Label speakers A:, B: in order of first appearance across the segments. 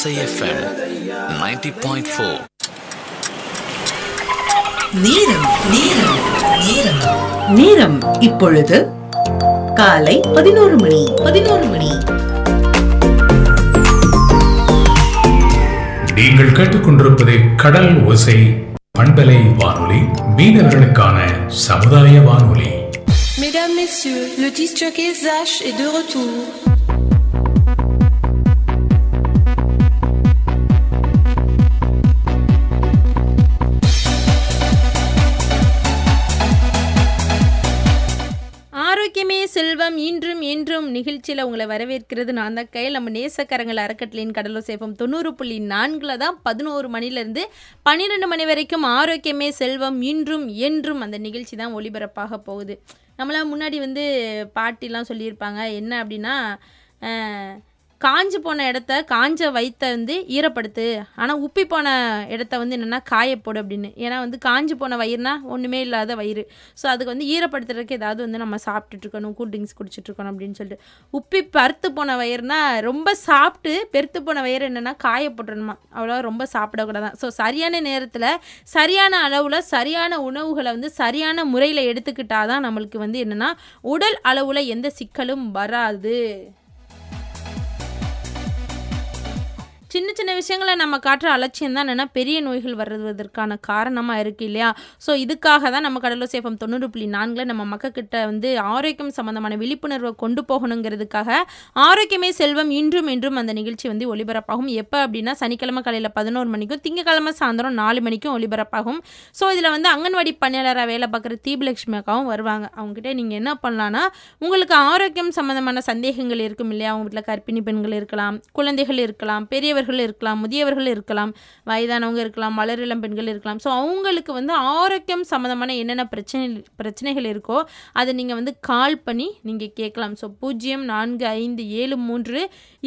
A: ஓசை FM ninety point four
B: நேரம் நேரம் நேரம்.
C: நேரம் இப்பொழுது காலை பதினோரு மணி பதினோரு மணி.
D: நீங்கள் கேட்டுக்கொண்டிருப்பது கடல் ஓசை பண்பலை வானொலி மீனவர்களுக்கான சமுதாய வானொலி.
E: Mesdames, Messieurs, le jockey Zach est de retour.
F: செல்வம் இன்றும் என்றும் நிகழ்ச்சியில் உங்களை வரவேற்கிறது. நான் தான் கையில். நம்ம நேசக்கரங்கள் அறக்கட்டளையின் கடலோ சேஃபம் தொண்ணூறு புள்ளி நான்கில் தான் பதினோரு மணிலேருந்து பன்னிரெண்டு மணி வரைக்கும் ஆரோக்கியமே செல்வம் இன்றும் என்றும் அந்த நிகழ்ச்சி தான் ஒளிபரப்பாக போகுது. நம்மளாம் முன்னாடி வந்து பாட்டிலாம் சொல்லியிருப்பாங்க என்ன அப்படின்னா காஞ்சு போன இடத்த காஞ்ச வயிற்ற வந்து ஈரப்படுத்து. ஆனால் உப்பி போன இடத்த வந்து என்னென்னா காயப்போடு அப்படின்னு. ஏன்னா வந்து காஞ்சு போன வயிறுனா ஒன்றுமே இல்லாத வயிறு. ஸோ அதுக்கு வந்து ஈரப்படுத்துறதுக்கு ஏதாவது வந்து நம்ம சாப்பிட்டுட்ருக்கணும் கூல்ட்ரிங்க்ஸ் கூல் ட்ரிங்க்ஸ் குடிச்சிட்டு இருக்கணும் அப்படின்னு சொல்லிட்டு. உப்பி பருத்து போன வயிறுனா ரொம்ப சாப்பிட்டு பெருத்து போன வயிறு என்னென்னா காயப்பட்டுறணுமா அவ்வளோ ரொம்ப சாப்பிடக்கூடாதான். ஸோ சரியான நேரத்தில் சரியான அளவில் சரியான உணவுகளை வந்து சரியான முறையில் எடுத்துக்கிட்டால் தான் நம்மளுக்கு வந்து என்னென்னா உடல் அளவில் எந்த சிக்கலும் வராது. சின்ன சின்ன விஷயங்களை நம்ம காட்டுற அலட்சியம் தான் என்னென்னா பெரிய நோய்கள் வருவதற்கான காரணமாக இருக்குது இல்லையா? ஸோ இதுக்காக தான் நம்ம கடலூர் சேஃபம் தொண்ணூறு புள்ளி நான்கில் நம்ம மக்கள்கிட்ட வந்து ஆரோக்கியம் சம்மந்தமான விழிப்புணர்வை கொண்டு போகணுங்கிறதுக்காக ஆரோக்கியமே செல்வம் இன்றும் என்றும் அந்த நிகழ்ச்சி வந்து ஒளிபரப்பாகும். எப்போ அப்படின்னா சனிக்கிழமை காலையில் பதினோரு மணிக்கும் திங்கக்கிழமை சாயந்தரம் நாலு மணிக்கும் ஒளிபரப்பாகும். ஸோ இதில் வந்து அங்கன்வாடி பணியாளராக வேலை பார்க்குற தீபலட்சுமி அக்காவும் வருவாங்க. அவங்ககிட்ட நீங்கள் என்ன பண்ணலான்னா உங்களுக்கு ஆரோக்கியம் சம்மந்தமான சந்தேகங்கள் இருக்கும் இல்லையா? அவங்க வீட்டில் கர்ப்பிணி பெண்கள் இருக்கலாம் குழந்தைகள் இருக்கலாம் சிறியவர்கள் இருக்கலாம் முதியவர்கள் இருக்கலாம் வயதானவங்க இருக்கலாம் வளரிளம் பெண்கள் இருக்கலாம். ஸோ அவங்களுக்கு வந்து ஆரோக்கியம் சம்மந்தமான என்னென்ன பிரச்சனை பிரச்சனைகள் இருக்கோ அதை நீங்கள் வந்து கால் பண்ணி நீங்கள் கேட்கலாம். ஸோ பூஜ்ஜியம் நான்கு ஐந்து ஏழு மூன்று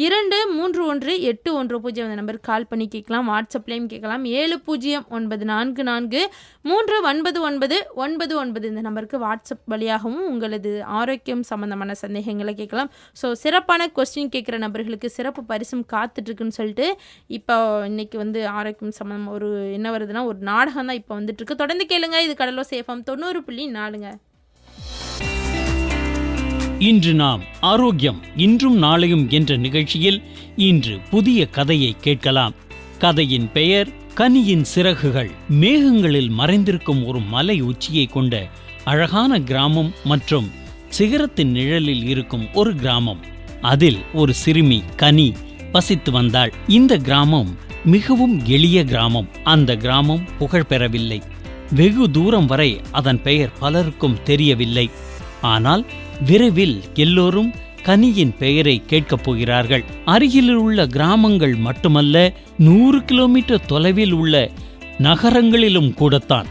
F: இரண்டு மூன்று ஒன்று எட்டு ஒன்று பூஜ்ஜியம் அந்த நம்பருக்கு கால் பண்ணி கேட்கலாம். வாட்ஸ்அப்லேயும் கேட்கலாம். ஏழு பூஜ்ஜியம் ஒன்பது நான்கு நான்கு மூன்று ஒன்பது ஒன்பது ஒன்பது ஒன்பது இந்த நம்பருக்கு வாட்ஸ்அப் வழியாகவும் உங்களது ஆரோக்கியம் சம்மந்தமான சந்தேகங்களை கேட்கலாம். ஸோ சிறப்பான கொஸ்டின் கேட்குற நபர்களுக்கு சிறப்பு பரிசும் காத்துட்ருக்குன்னு சொல்லிட்டு இப்போ இன்னைக்கு வந்து ஆரோக்கியம் சம்மந்தம் ஒரு என்ன வருதுன்னா ஒரு நாடகம் தான் இப்போ வந்துட்டுருக்கு. தொடர்ந்து கேளுங்க. இது கடலோ சேஃபம் தொண்ணூறு புள்ளி நாலுங்க.
G: இன்று நாம் ஆரோக்கியம் இன்றும் நாளையும் என்ற நிகழ்ச்சியில் இன்று புதிய கதையை கேட்கலாம். கதையின் பெயர் கனியின் சிறகுகள். மேகங்களில் மறைந்திருக்கும் ஒரு மலை உச்சியை கொண்ட அழகான கிராமம் மற்றும் சிகரத்தின் நிழலில் இருக்கும் ஒரு கிராமம். அதில் ஒரு சிறுமி கனி வசித்து வந்தாள். இந்த கிராமம் மிகவும் எளிய கிராமம். அந்த கிராமம் புகழ் பெறவில்லை. வெகு தூரம் வரை அதன் பெயர் பலருக்கும் தெரியவில்லை. ஆனால் விரைவில் எல்லோரும் கனியின் பெயரை கேட்கப் போகிறார்கள். அருகில் உள்ள கிராமங்கள் மட்டுமல்ல நூறு கிலோமீட்டர் தொலைவில் உள்ள நகரங்களிலும் கூடத்தான்.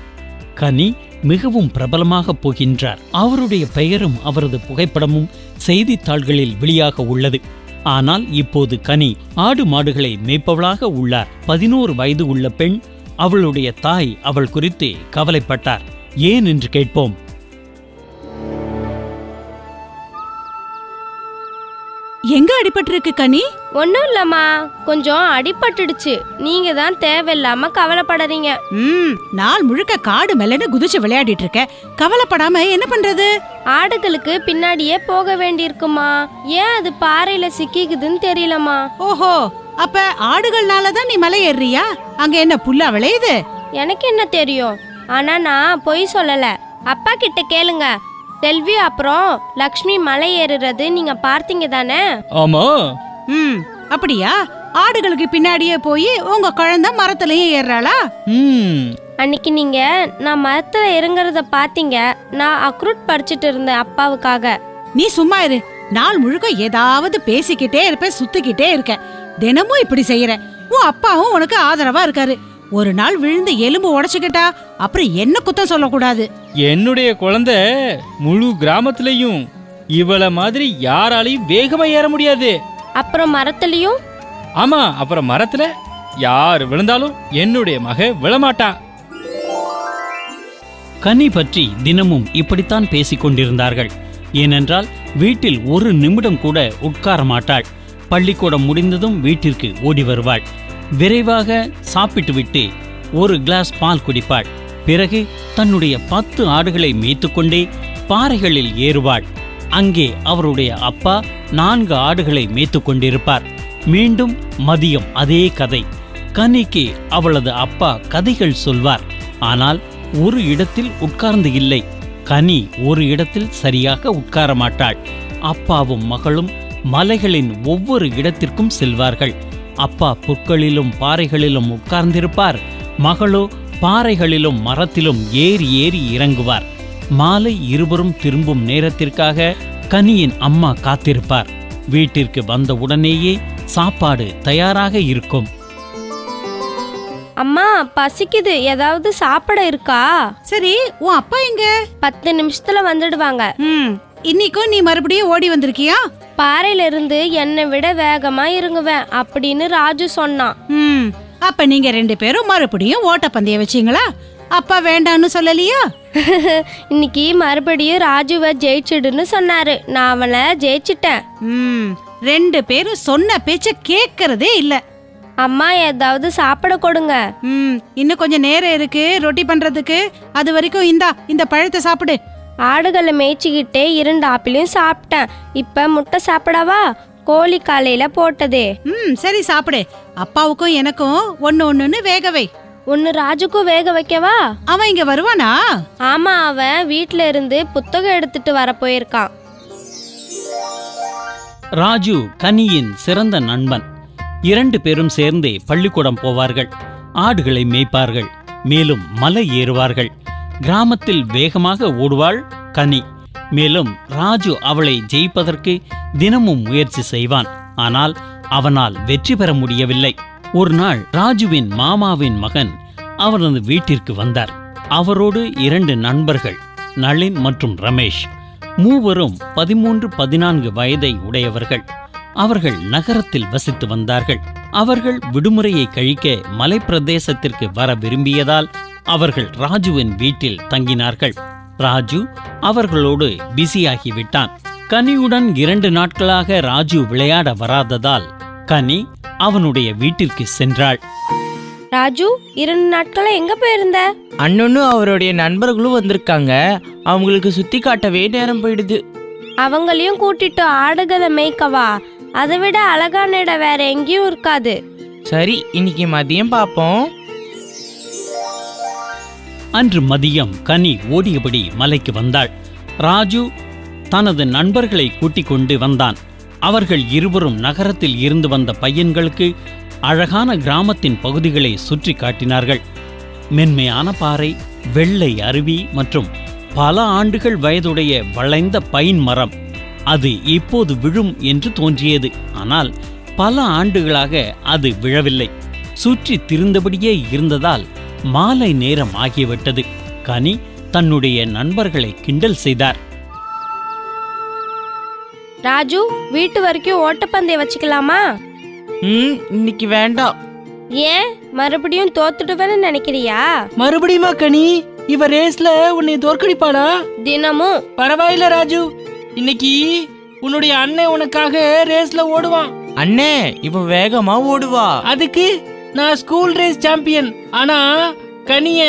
G: கனி மிகவும் பிரபலமாக போகின்றார். அவருடைய பெயரும் அவரது புகைப்படமும் செய்தித்தாள்களில் வெளியாக உள்ளது. ஆனால் இப்போது கனி ஆடு மாடுகளை மேய்ப்பவளாக உள்ளார். பதினோரு வயது உள்ள பெண் அவளுடைய தாய் அவள் குறித்து கவலைப்பட்டார். ஏன் என்று கேட்போம்.
H: எங்க அடிபட்டிருக்கு கனி?
I: ஒன்றும் இல்லம்மா. கொஞ்சம் அடிபட்டுடுச்சு. நீங்க தான் தேவையில்லாம கவலைப்படாதீங்க.
H: ம் நாள் முழுக்க காடு மெல்லன்னு குதிச்சு விளையாடிட்டு இருக்க கவலைப்படாம என்ன பண்றது?
I: ஆடுகளுக்கு பின்னாடியே போக வேண்டியிருக்குமா ஏன் அது பாறையில சிக்கிக்குதுன்னு தெரியலம்மா.
H: ஓஹோ அப்ப ஆடுகள்னால தான் நீ மலை ஏறுறியா? அங்க என்ன புல்லா விளையுது?
I: எனக்கு என்ன தெரியும்? ஆனா நான் பொய் சொல்லல. அப்பா கிட்ட கேளுங்க. செல்வி அப்புறம் லக்ஷ்மி மலை ஏறுறது நீங்க பார்த்தீங்க தானே?
J: ஆமா.
H: ம் அப்படியா? ஆடுகளுக்கு பின்னாடியே போய் உங்க குழந்தை மரத்துலயும் ஏறுறாளா?
J: ம்.
I: அன்னைக்கு நீங்க நான் மரத்துல இறங்குறத பாத்தீங்க நான் அக்ரூட் படிச்சுட்டு இருந்தேன் அப்பாவுக்காக.
H: நீ சும்மா இரு. நாள் முழுக்க ஏதாவது பேசிக்கிட்டே இருப்ப சுத்திக்கிட்டே இருக்க தினமும் இப்படி செய்யற உன் அப்பாவும் உனக்கு ஆதரவா இருக்காரு. ஒரு நாள் விழுந்து எலும்பு உடைச்சுக்கிட்டா அப்புறம் என்ன குத்தம் சொல்லக்கூடாது?
J: என்னுடைய குழந்தை முழு கிராமத்திலையும் இவள மாதிரி யாராலையும் வேகமா ஏற முடியாது.
I: அப்புறம் மரத்துலயும்?
J: ஆமா அப்புறம் மரத்துல யார் விழுந்தாலும் என்னுடைய மக விழமாட்டா.
G: கனி பற்றி தினமும் இப்படித்தான் பேசிக் கொண்டிருந்தார்கள். ஏனென்றால் வீட்டில் ஒரு நிமிடம் கூட உட்கார மாட்டாள். பள்ளிக்கூடம் முடிந்ததும் வீட்டிற்கு ஓடி வருவாள். விரைவாக சாப்பிட்டுவிட்டு ஒரு கிளாஸ் பால் குடிப்பாள். பிறகு தன்னுடைய பத்து ஆடுகளை மேய்த்துக்கொண்டே பாறைகளில் ஏறுவாள். அங்கே அவருடைய அப்பா நான்கு ஆடுகளை மேய்த்து கொண்டிருப்பார் மீண்டும் மதியம் அதே கதை. கனிக்கு அவளது அப்பா கதைகள் சொல்வார். ஆனால் ஒரு இடத்தில் உட்கார்ந்து இல்லை. கனி ஒரு இடத்தில் சரியாக உட்கார மாட்டாள் அப்பாவும் மகளும் மலைகளின் ஒவ்வொரு இடத்திற்கும் செல்வார்கள். அப்பா புற்களிலும் பாறைகளிலும் உட்கார்ந்திருப்பார். மகளோ பாறைகளிலும் மரத்திலும் ஏறி ஏறி இறங்குவார். மாலை இருவரும் திரும்பும் நேரத்திற்காக கனியின் அம்மா காத்திருப்பார். வீட்டிற்கு வந்த உடனேயே சாப்பாடு தயாராக இருக்கும்.
I: அம்மா பசிக்குது. ஏதாவது சாப்பிட இருக்கா?
H: சரி உன் அப்பா எங்க?
I: பத்து நிமிஷத்துல வந்துடுவாங்க.
H: ம் இன்னைக்கும் நீ மறுபடியும் ஓடி வந்திருக்கியா?
I: பாறையில இருந்து என்னை விட வேகமா இறங்குவேன் அப்படின்னு ராஜு சொன்னான்.
H: ம் அப்ப நீங்க ரெண்டு பேரும் மறுபடியும் ஓட்டப்பந்தயம் வச்சீங்களா? அப்பா வேண்டான்னு சொல்லலையா?
I: இன்னைக்கு மறுபடியும் ராஜுவை ஜெயிச்சிடுன்னு சொன்னாரு. நான் அவனை ஜெயிச்சிட்டேன்.
H: ம் ரெண்டு பேரும் சொன்ன பேச்ச கேட்கறதே இல்ல.
I: அம்மா ஏதாவது சாப்பிட கொடுங்க.
H: ம் இன்னும் கொஞ்சம் நேரம் இருக்கு. ரொட்டி பண்றதுக்கு. அது வரைக்கும் இந்தா இந்த பழத்தை சாப்பிடு.
I: ஆடுகளை மேய்ச்சிக்கிட்டே இரண்டு ஆப்பிளையும் சாப்பிட்டேன். இப்ப முட்டை சாப்பிடவா? கோழி காலையில போட்டதே.
H: ம் சரி சாப்பிடு. அப்பாவுக்கும் எனக்கும் ஒன்னு ஒண்ணுன்னு வேக வை.
I: ஒன்னு ராஜுக்கும் வேக வைக்கவா?
H: அவன் இங்க வருவானா?
I: ஆமா அவன் வீட்ல இருந்து புத்தகம் எடுத்துட்டு வர போயிருக்கான்.
G: ராஜு கனியின் சிறந்த நண்பன். இரண்டு பேரும் சேர்ந்து பள்ளிக்கூடம் போவார்கள். ஆடுகளை மேய்ப்பார்கள். மேலும் மலை ஏறுவார்கள். கிராமத்தில் வேகமாக ஓடுவாள் கனி. மேலும் ராஜு அவளை ஜெயிப்பதற்கு தினமும் முயற்சி செய்வான். ஆனால் அவனால் வெற்றி பெற முடியவில்லை. ஒரு நாள் ராஜுவின் மாமாவின் மகன் அவரது வீட்டிற்கு வந்தார். அவரோடு இரண்டு நண்பர்கள் நளின் மற்றும் ரமேஷ். மூவரும் பதிமூன்று பதினான்கு வயதை உடையவர்கள். அவர்கள் நகரத்தில் வசித்து வந்தார்கள். அவர்கள் விடுமுறையை கழிக்க மலைப்பிரதேசத்திற்கு வர விரும்பியதால் அவர்கள் ராஜுவின் வீட்டில் தங்கினார்கள். ராஜு அவர்களோடு பிஸியாகிவிட்டான். கனியுடன் இரண்டு நாட்களாக ராஜு விளையாட வராததால் கனி அவனுடைய வீட்டிற்கு சென்றாள்.
I: ராஜு இரண்டு நாட்களா எங்க போயிருந்த?
K: அண்ணனும் அவருடைய நண்பர்களும் வந்திருக்காங்க. அவங்களுக்கு சுத்தி காட்டவே நேரம் போயிடுது.
I: அவங்களையும் கூட்டிட்டு ஆடுகளை மேய்க்கவா? அதை விட அழகான இடம் வேற எங்கேயும் இருக்காது.
K: சரி இன்னைக்கு மதியம் பார்ப்போம்
G: அன்று மதியம் கனி ஓடியபடி மலைக்கு வந்தாள். ராஜு தனது நண்பர்களை கூட்டிக் கொண்டு வந்தான். அவர்கள் இருவரும் நகரத்தில் இருந்து வந்த பையன்களுக்கு அழகான கிராமத்தின் பகுதிகளை சுற்றி காட்டினார்கள். மென்மையான பாறை வெள்ளை அருவி மற்றும் பல ஆண்டுகள் வயதுடைய வளைந்த பைன் மரம். அது இப்போது விழும் என்று தோன்றியது. ஆனால் பல ஆண்டுகளாக அது விழவில்லை. சுற்றி திரிந்தபடியே இருந்ததால் மாலை நேரம் ஆகிவிட்டது. கனி தன்னுடைய நண்பர்களை கிண்டல் செய்தார்.
I: ராஜு வீட்டு வரைக்கும் ஓட்டப்பந்தயம் வச்சுக்கலாமா?
K: ம் இன்னைக்கு வேண்டாம்.
I: ஏன்? மறுபடியும் தோத்துடுவேன்னு நினைக்கிறியா?
L: மறுபடியுமா கனி? இவ ரேஸ்ல உன்னை தோற்கடிப்பாளா?
I: தினமும்.
L: பரவாயில்ல ராஜு. இன்னைக்கு உன்னுடைய அண்ணன் உனக்காக ரேஸ்ல ஓடுவான்.
K: அண்ணே இவன் வேகமா ஓடுவா.
L: அதுக்கு நான் ஸ்கூல் ரேஸ் சாம்பியன் ஆனா கனிய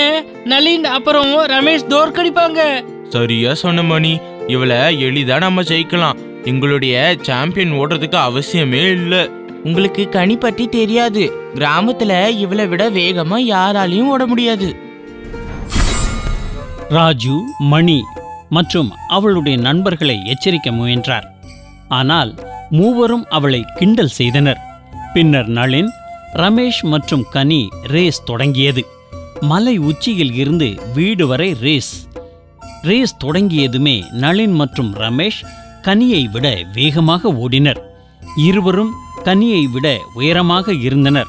L: நளின் அப்புறம் ரமேஷ் தோற்கடிப்பாங்க
M: சரியா சொன்ன மணி. இவளை எளிதா நம்ம ஜெயிக்கலாம். எங்களுடைய சாம்பியன் ஓடுறதுக்கு அவசியமே இல்ல.
K: உங்களுக்கு கனி பற்றி தெரியாது. கிராமத்துல இவளை விட வேகமா யாராலையும் ஓட முடியாது.
G: ராஜு மணி மற்றும் அவளுடைய நண்பர்களை எச்சரிக்க முயன்றார். ஆனால் மூவரும் அவளை கிண்டல் செய்தனர். பின்னர் நளின் ரமேஷ் மற்றும் கனி ரேஸ் தொடங்கியது. மலை உச்சியில் இருந்து வீடு வரை ரேஸ். ரேஸ் தொடங்கியதுமே நளின் மற்றும் ரமேஷ் கனியை விட வேகமாக ஓடினர். இருவரும் கனியை விட உயரமாக இருந்தனர்.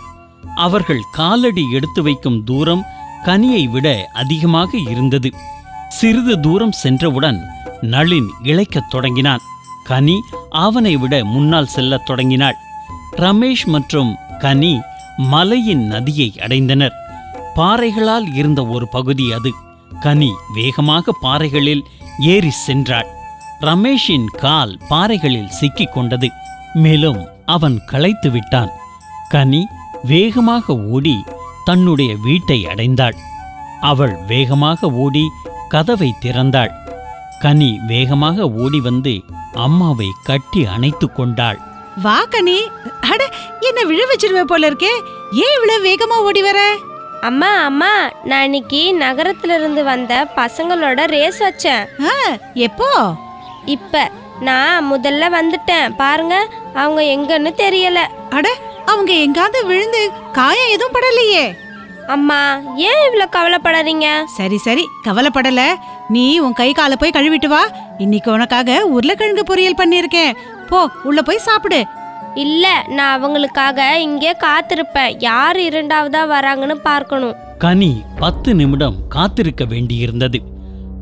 G: அவர்கள் காலடி எடுத்து வைக்கும் தூரம் கனியை விட அதிகமாக இருந்தது. சிறிது தூரம் சென்றவுடன் நளின் இளைக்கத் தொடங்கினான். கனி அவனை விட முன்னால் செல்லத் தொடங்கினாள். ரமேஷ் மற்றும் கனி மலையின் நதியை அடைந்தனர். பாறைகளால் இருந்த ஒரு பகுதி அது. கனி வேகமாக பாறைகளில் ஏறி சென்றாள். ரமேஷின் கால் பாறைகளில் சிக்கிக் கொண்டது. மேலும் அவன் களைத்து விட்டான். கனி வேகமாக ஓடி தன்னுடைய வீட்டை அடைந்தாள். அவள் வேகமாக ஓடி கதவை திறந்தாள். கனி வேகமாக ஓடி வந்து அம்மாவை கட்டி அணைத்து கொண்டாள்.
H: வா கனி. அட என்ன விழ வச்சிருவே போல இருக்கே. ஏன் இவ்வளவு வேகமா ஓடி வர?
I: அம்மா அம்மா நான் இன்னைக்கு நகரத்துல இருந்து வந்த பசங்களோட ரேஸ் வச்சேன்.
H: எப்போ?
I: இப்ப நான் முதல்ல வந்துட்டேன். பாருங்க அவங்க எங்கன்னு தெரியல.
H: அட அவங்க எங்காவது விழுந்து காயம் எதுவும் படலையே.
I: அம்மா ஏன் இவ்ளோ கவலைப்படாதீங்க?
H: சரி சரி கவலைப்படல. நீ உன் கை காலை போய் கழுவிட்டு வா. இன்னைக்கு உனக்காக உருளைக்கிழங்கு பொரியல் பண்ணியிருக்கேன். போ உள்ள போய் சாப்பிடு.
I: இல்ல நான் அவங்களுக்காக இங்கே காத்திருப்பேன். யார் இரண்டாவதா வராங்கன்னு பார்க்கணும்.
G: கனி பத்து நிமிடம் காத்திருக்க வேண்டியிருந்தது.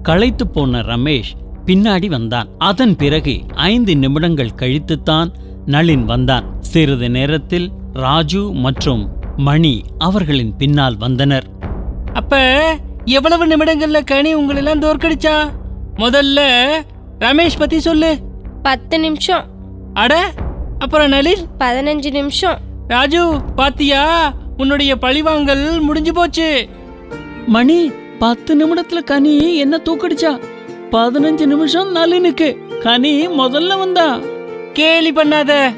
G: களைத்து போன ரமேஷ் பின்னாடி வந்தான். அதன் பிறகு ஐந்து நிமிடங்கள் கழித்துத்தான் நளின் வந்தான். சிறிது நேரத்தில் ராஜு மற்றும் மணி அவர்களின் பின்னால் வந்தனர்.
L: அப்ப எவ்வளவு நிமிடங்கள்ல கனி உங்களெல்லாம் தோற்கடிச்சா? முதல்ல ரமேஷ் பத்தி சொல்லு.
I: பத்து நிமிஷம்.
L: அட அப்புறம் நளின்?
I: பதினஞ்சு நிமிஷம்.
L: ராஜு பாத்தியா? உன்னுடைய பழிவாங்கல் முடிஞ்சு போச்சு.
G: மணி பத்து நிமிடத்துல கனி என்ன தூக்கடிச்சா? பதினஞ்சு நிமிஷம் நளினுக்கு. கனி முதல்ல வந்தா.
L: கேலி பண்ணாத.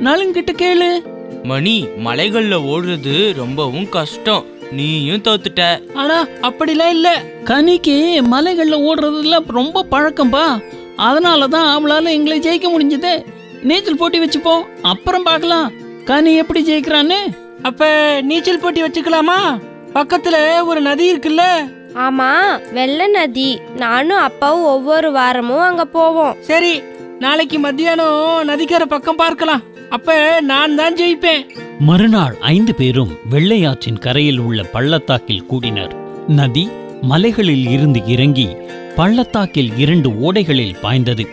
G: நளின் கிட்ட கேளு.
M: மணி மலைகள்ல ஓடுறது ரொம்பவும் கஷ்டம். நீயும் தோத்துட்ட.
L: ஆனா அப்படிலாம் இல்ல.
G: கனிக்கு மலைகள்ல ஓடுறதுல ரொம்ப பழக்கம்பா. அதனால தான் அவளால எங்களை ஜெயிக்க முடிஞ்சது. நீச்சல் போட்டி வச்சுப்போம் அப்புறம் பார்க்கலாம். கனி எப்படி ஜெயிக்கிறான்னு.
L: அப்ப நீச்சல் போட்டி வச்சுக்கலாமா? பக்கத்துல ஒரு நதி இருக்குல்ல?
I: ஆமா வெள்ள நதி. நானும் அப்பாவும் ஒவ்வொரு வாரமும் அங்க போவோம்.
L: சரி நாளைக்கு மத்தியானம் நதிக்கரை பக்கம் பார்க்கலாம். அப்ப நான் தான் ஜெயிப்பேன்.
G: மறுநாள் ஐந்து பேரும் வெள்ளையாற்றின் கரையில் உள்ள பள்ளத்தாக்கில் கூடினர். நதி மலைகளில் இருந்து இறங்கி பள்ளத்தாக்கில் இரண்டு ஓடைகளில் பாய்ந்தது.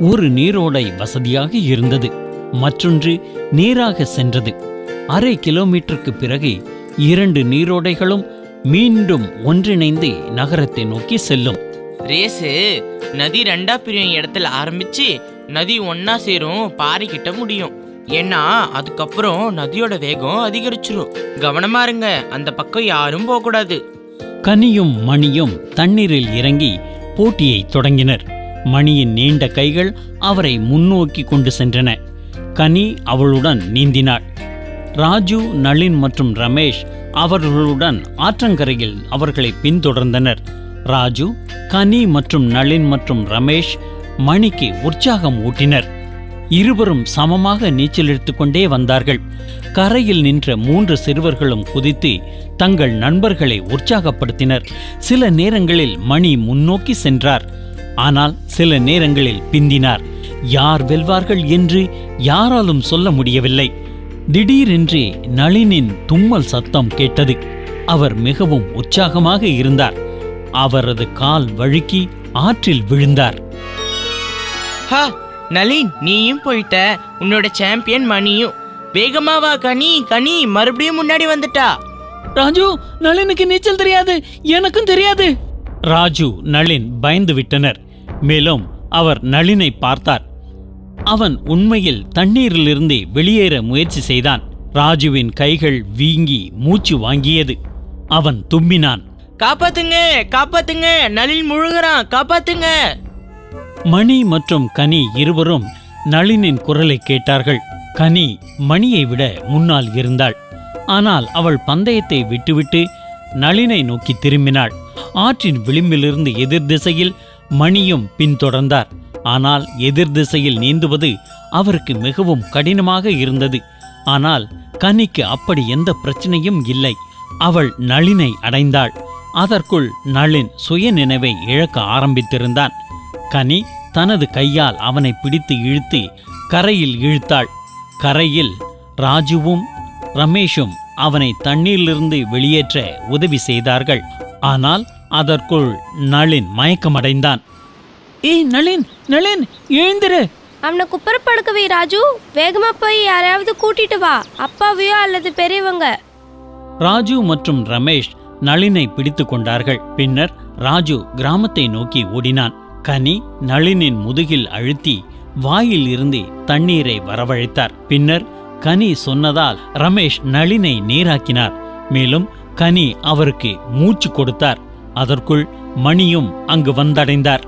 G: ஒரு நீரோடை வசதியாக இருந்தது. மற்றொன்று நேராக சென்றது. அரை கிலோமீட்டருக்கு பிறகு இரண்டு நீரோடைகளும் மீண்டும் ஒன்றிணைந்து நகரத்தை நோக்கி செல்லும்.
K: ரேஸு நதி ரெண்டா பிரியும் இடத்துல ஆரம்பிச்சு நதி ஒன்னா சேரும் பாறை கிட்ட முடியும். ஏன்னா அதுக்கப்புறம் நதியோட வேகம் அதிகரிச்சிரும். கவனமா இருங்க அந்த பக்கம் யாரும் போக கூடாது
G: கனியும் மணியும் தண்ணீரில் இறங்கி போட்டியை தொடங்கினர். மணியின் நீண்ட கைகள் அவரை முன்னோக்கி கொண்டு சென்றன. கனி அவளுடன் நீந்தினாள். ராஜு நளின் மற்றும் ரமேஷ் அவர்களுடன் ஆற்றங்கரையில் அவர்களை பின்தொடர்ந்தனர். ராஜு கனி மற்றும் நளின் மற்றும் ரமேஷ் மணிக்கு உற்சாகம் ஊட்டினர். இருவரும் சமமாக நீச்சல் எடுத்துக்கொண்டே வந்தார்கள். கரையில் நின்ற மூன்று சிறுவர்களும் குதித்து தங்கள் நண்பர்களை உற்சாகப்படுத்தினர். சில நேரங்களில் மணி முன்னோக்கி சென்றார். ஆனால் சில நேரங்களில் பிந்தினார். யார் வெல்வார்கள் என்று யாராலும் சொல்ல முடியவில்லை. திடீரென்று நளினின் தும்மல் சத்தம் கேட்டது. அவர் மிகவும் உற்சாகமாக இருந்தார். அவரது கால் வழுக்கி ஆற்றில் விழுந்தார்.
K: ஹா நளின் நீயும் போயிட்ட. உன்னோட சாம்பியன் மணியும். வேகமா வா கனி கனி மறுபடியும் முன்னாடி வந்துட்டா.
G: ராஜு நளினுக்கு நீச்சல் தெரியாது. எனக்கும் தெரியாது. ராஜு நளின் பயந்து விட்டனர். மேலும் அவர் நளினை பார்த்தார். அவன் உண்மையில் தண்ணீரிலிருந்து வெளியேற முயற்சி செய்தான். ராஜுவின் கைகள் வீங்கி மூச்சு வாங்கியது. அவன் தும்பினான்.
K: காப்பாத்துங்க காப்பாத்துங்க நளின் முழுகுறான் காப்பாத்துங்க.
G: மணி மற்றும் கனி இருவரும் நளினின் குரலை கேட்டார்கள். கனி மணியை விட முன்னால் இருந்தாள். ஆனால் அவள் பந்தயத்தை விட்டுவிட்டு நளினை நோக்கி திரும்பினாள். ஆற்றின் விளிம்பிலிருந்து எதிர் திசையில் மணியும் பின்தொடர்ந்தார். ஆனால் எதிர் திசையில் நீந்துவது அவருக்கு மிகவும் கடினமாக இருந்தது. ஆனால் கனிக்கு அப்படி எந்த பிரச்சனையும் இல்லை. அவள் நளினை அடைந்தாள். அதற்குள் நளின் சுய நினைவை இழக்க ஆரம்பித்திருந்தான். கனி தனது கையால் அவனை பிடித்து இழுத்து கரையில் இழுத்தாள். கரையில் ராஜுவும் ரமேஷும் அவனை தண்ணீரிலிருந்து வெளியேற்ற உதவி செய்தார்கள். ஆனால் அதற்குள் நளின் மயக்கமடைந்தான். ஏய் நளின் நளின் எழுந்திரு.
I: அவனை குப்புறப்படுக்கவே ராஜு. வேகமா போய் யாரையாவது கூட்டிட்டு வா. அப்பாவையோ அல்லது பெரியவங்க.
G: ராஜு மற்றும் ரமேஷ் நளினை பிடித்து கொண்டார்கள். பின்னர் ராஜு கிராமத்தை நோக்கி ஓடினான். கனி நளினின் முதுகில் அழுத்தி வாயில் இருந்து தண்ணீரை வரவழைத்தார். பின்னர் கனி சொன்னதால் ரமேஷ் நளினை நீராக்கினார். மேலும் கனி அவருக்கு மூச்சு கொடுத்தார். அதற்குள் மணியும் அங்கு வந்தடைந்தார்.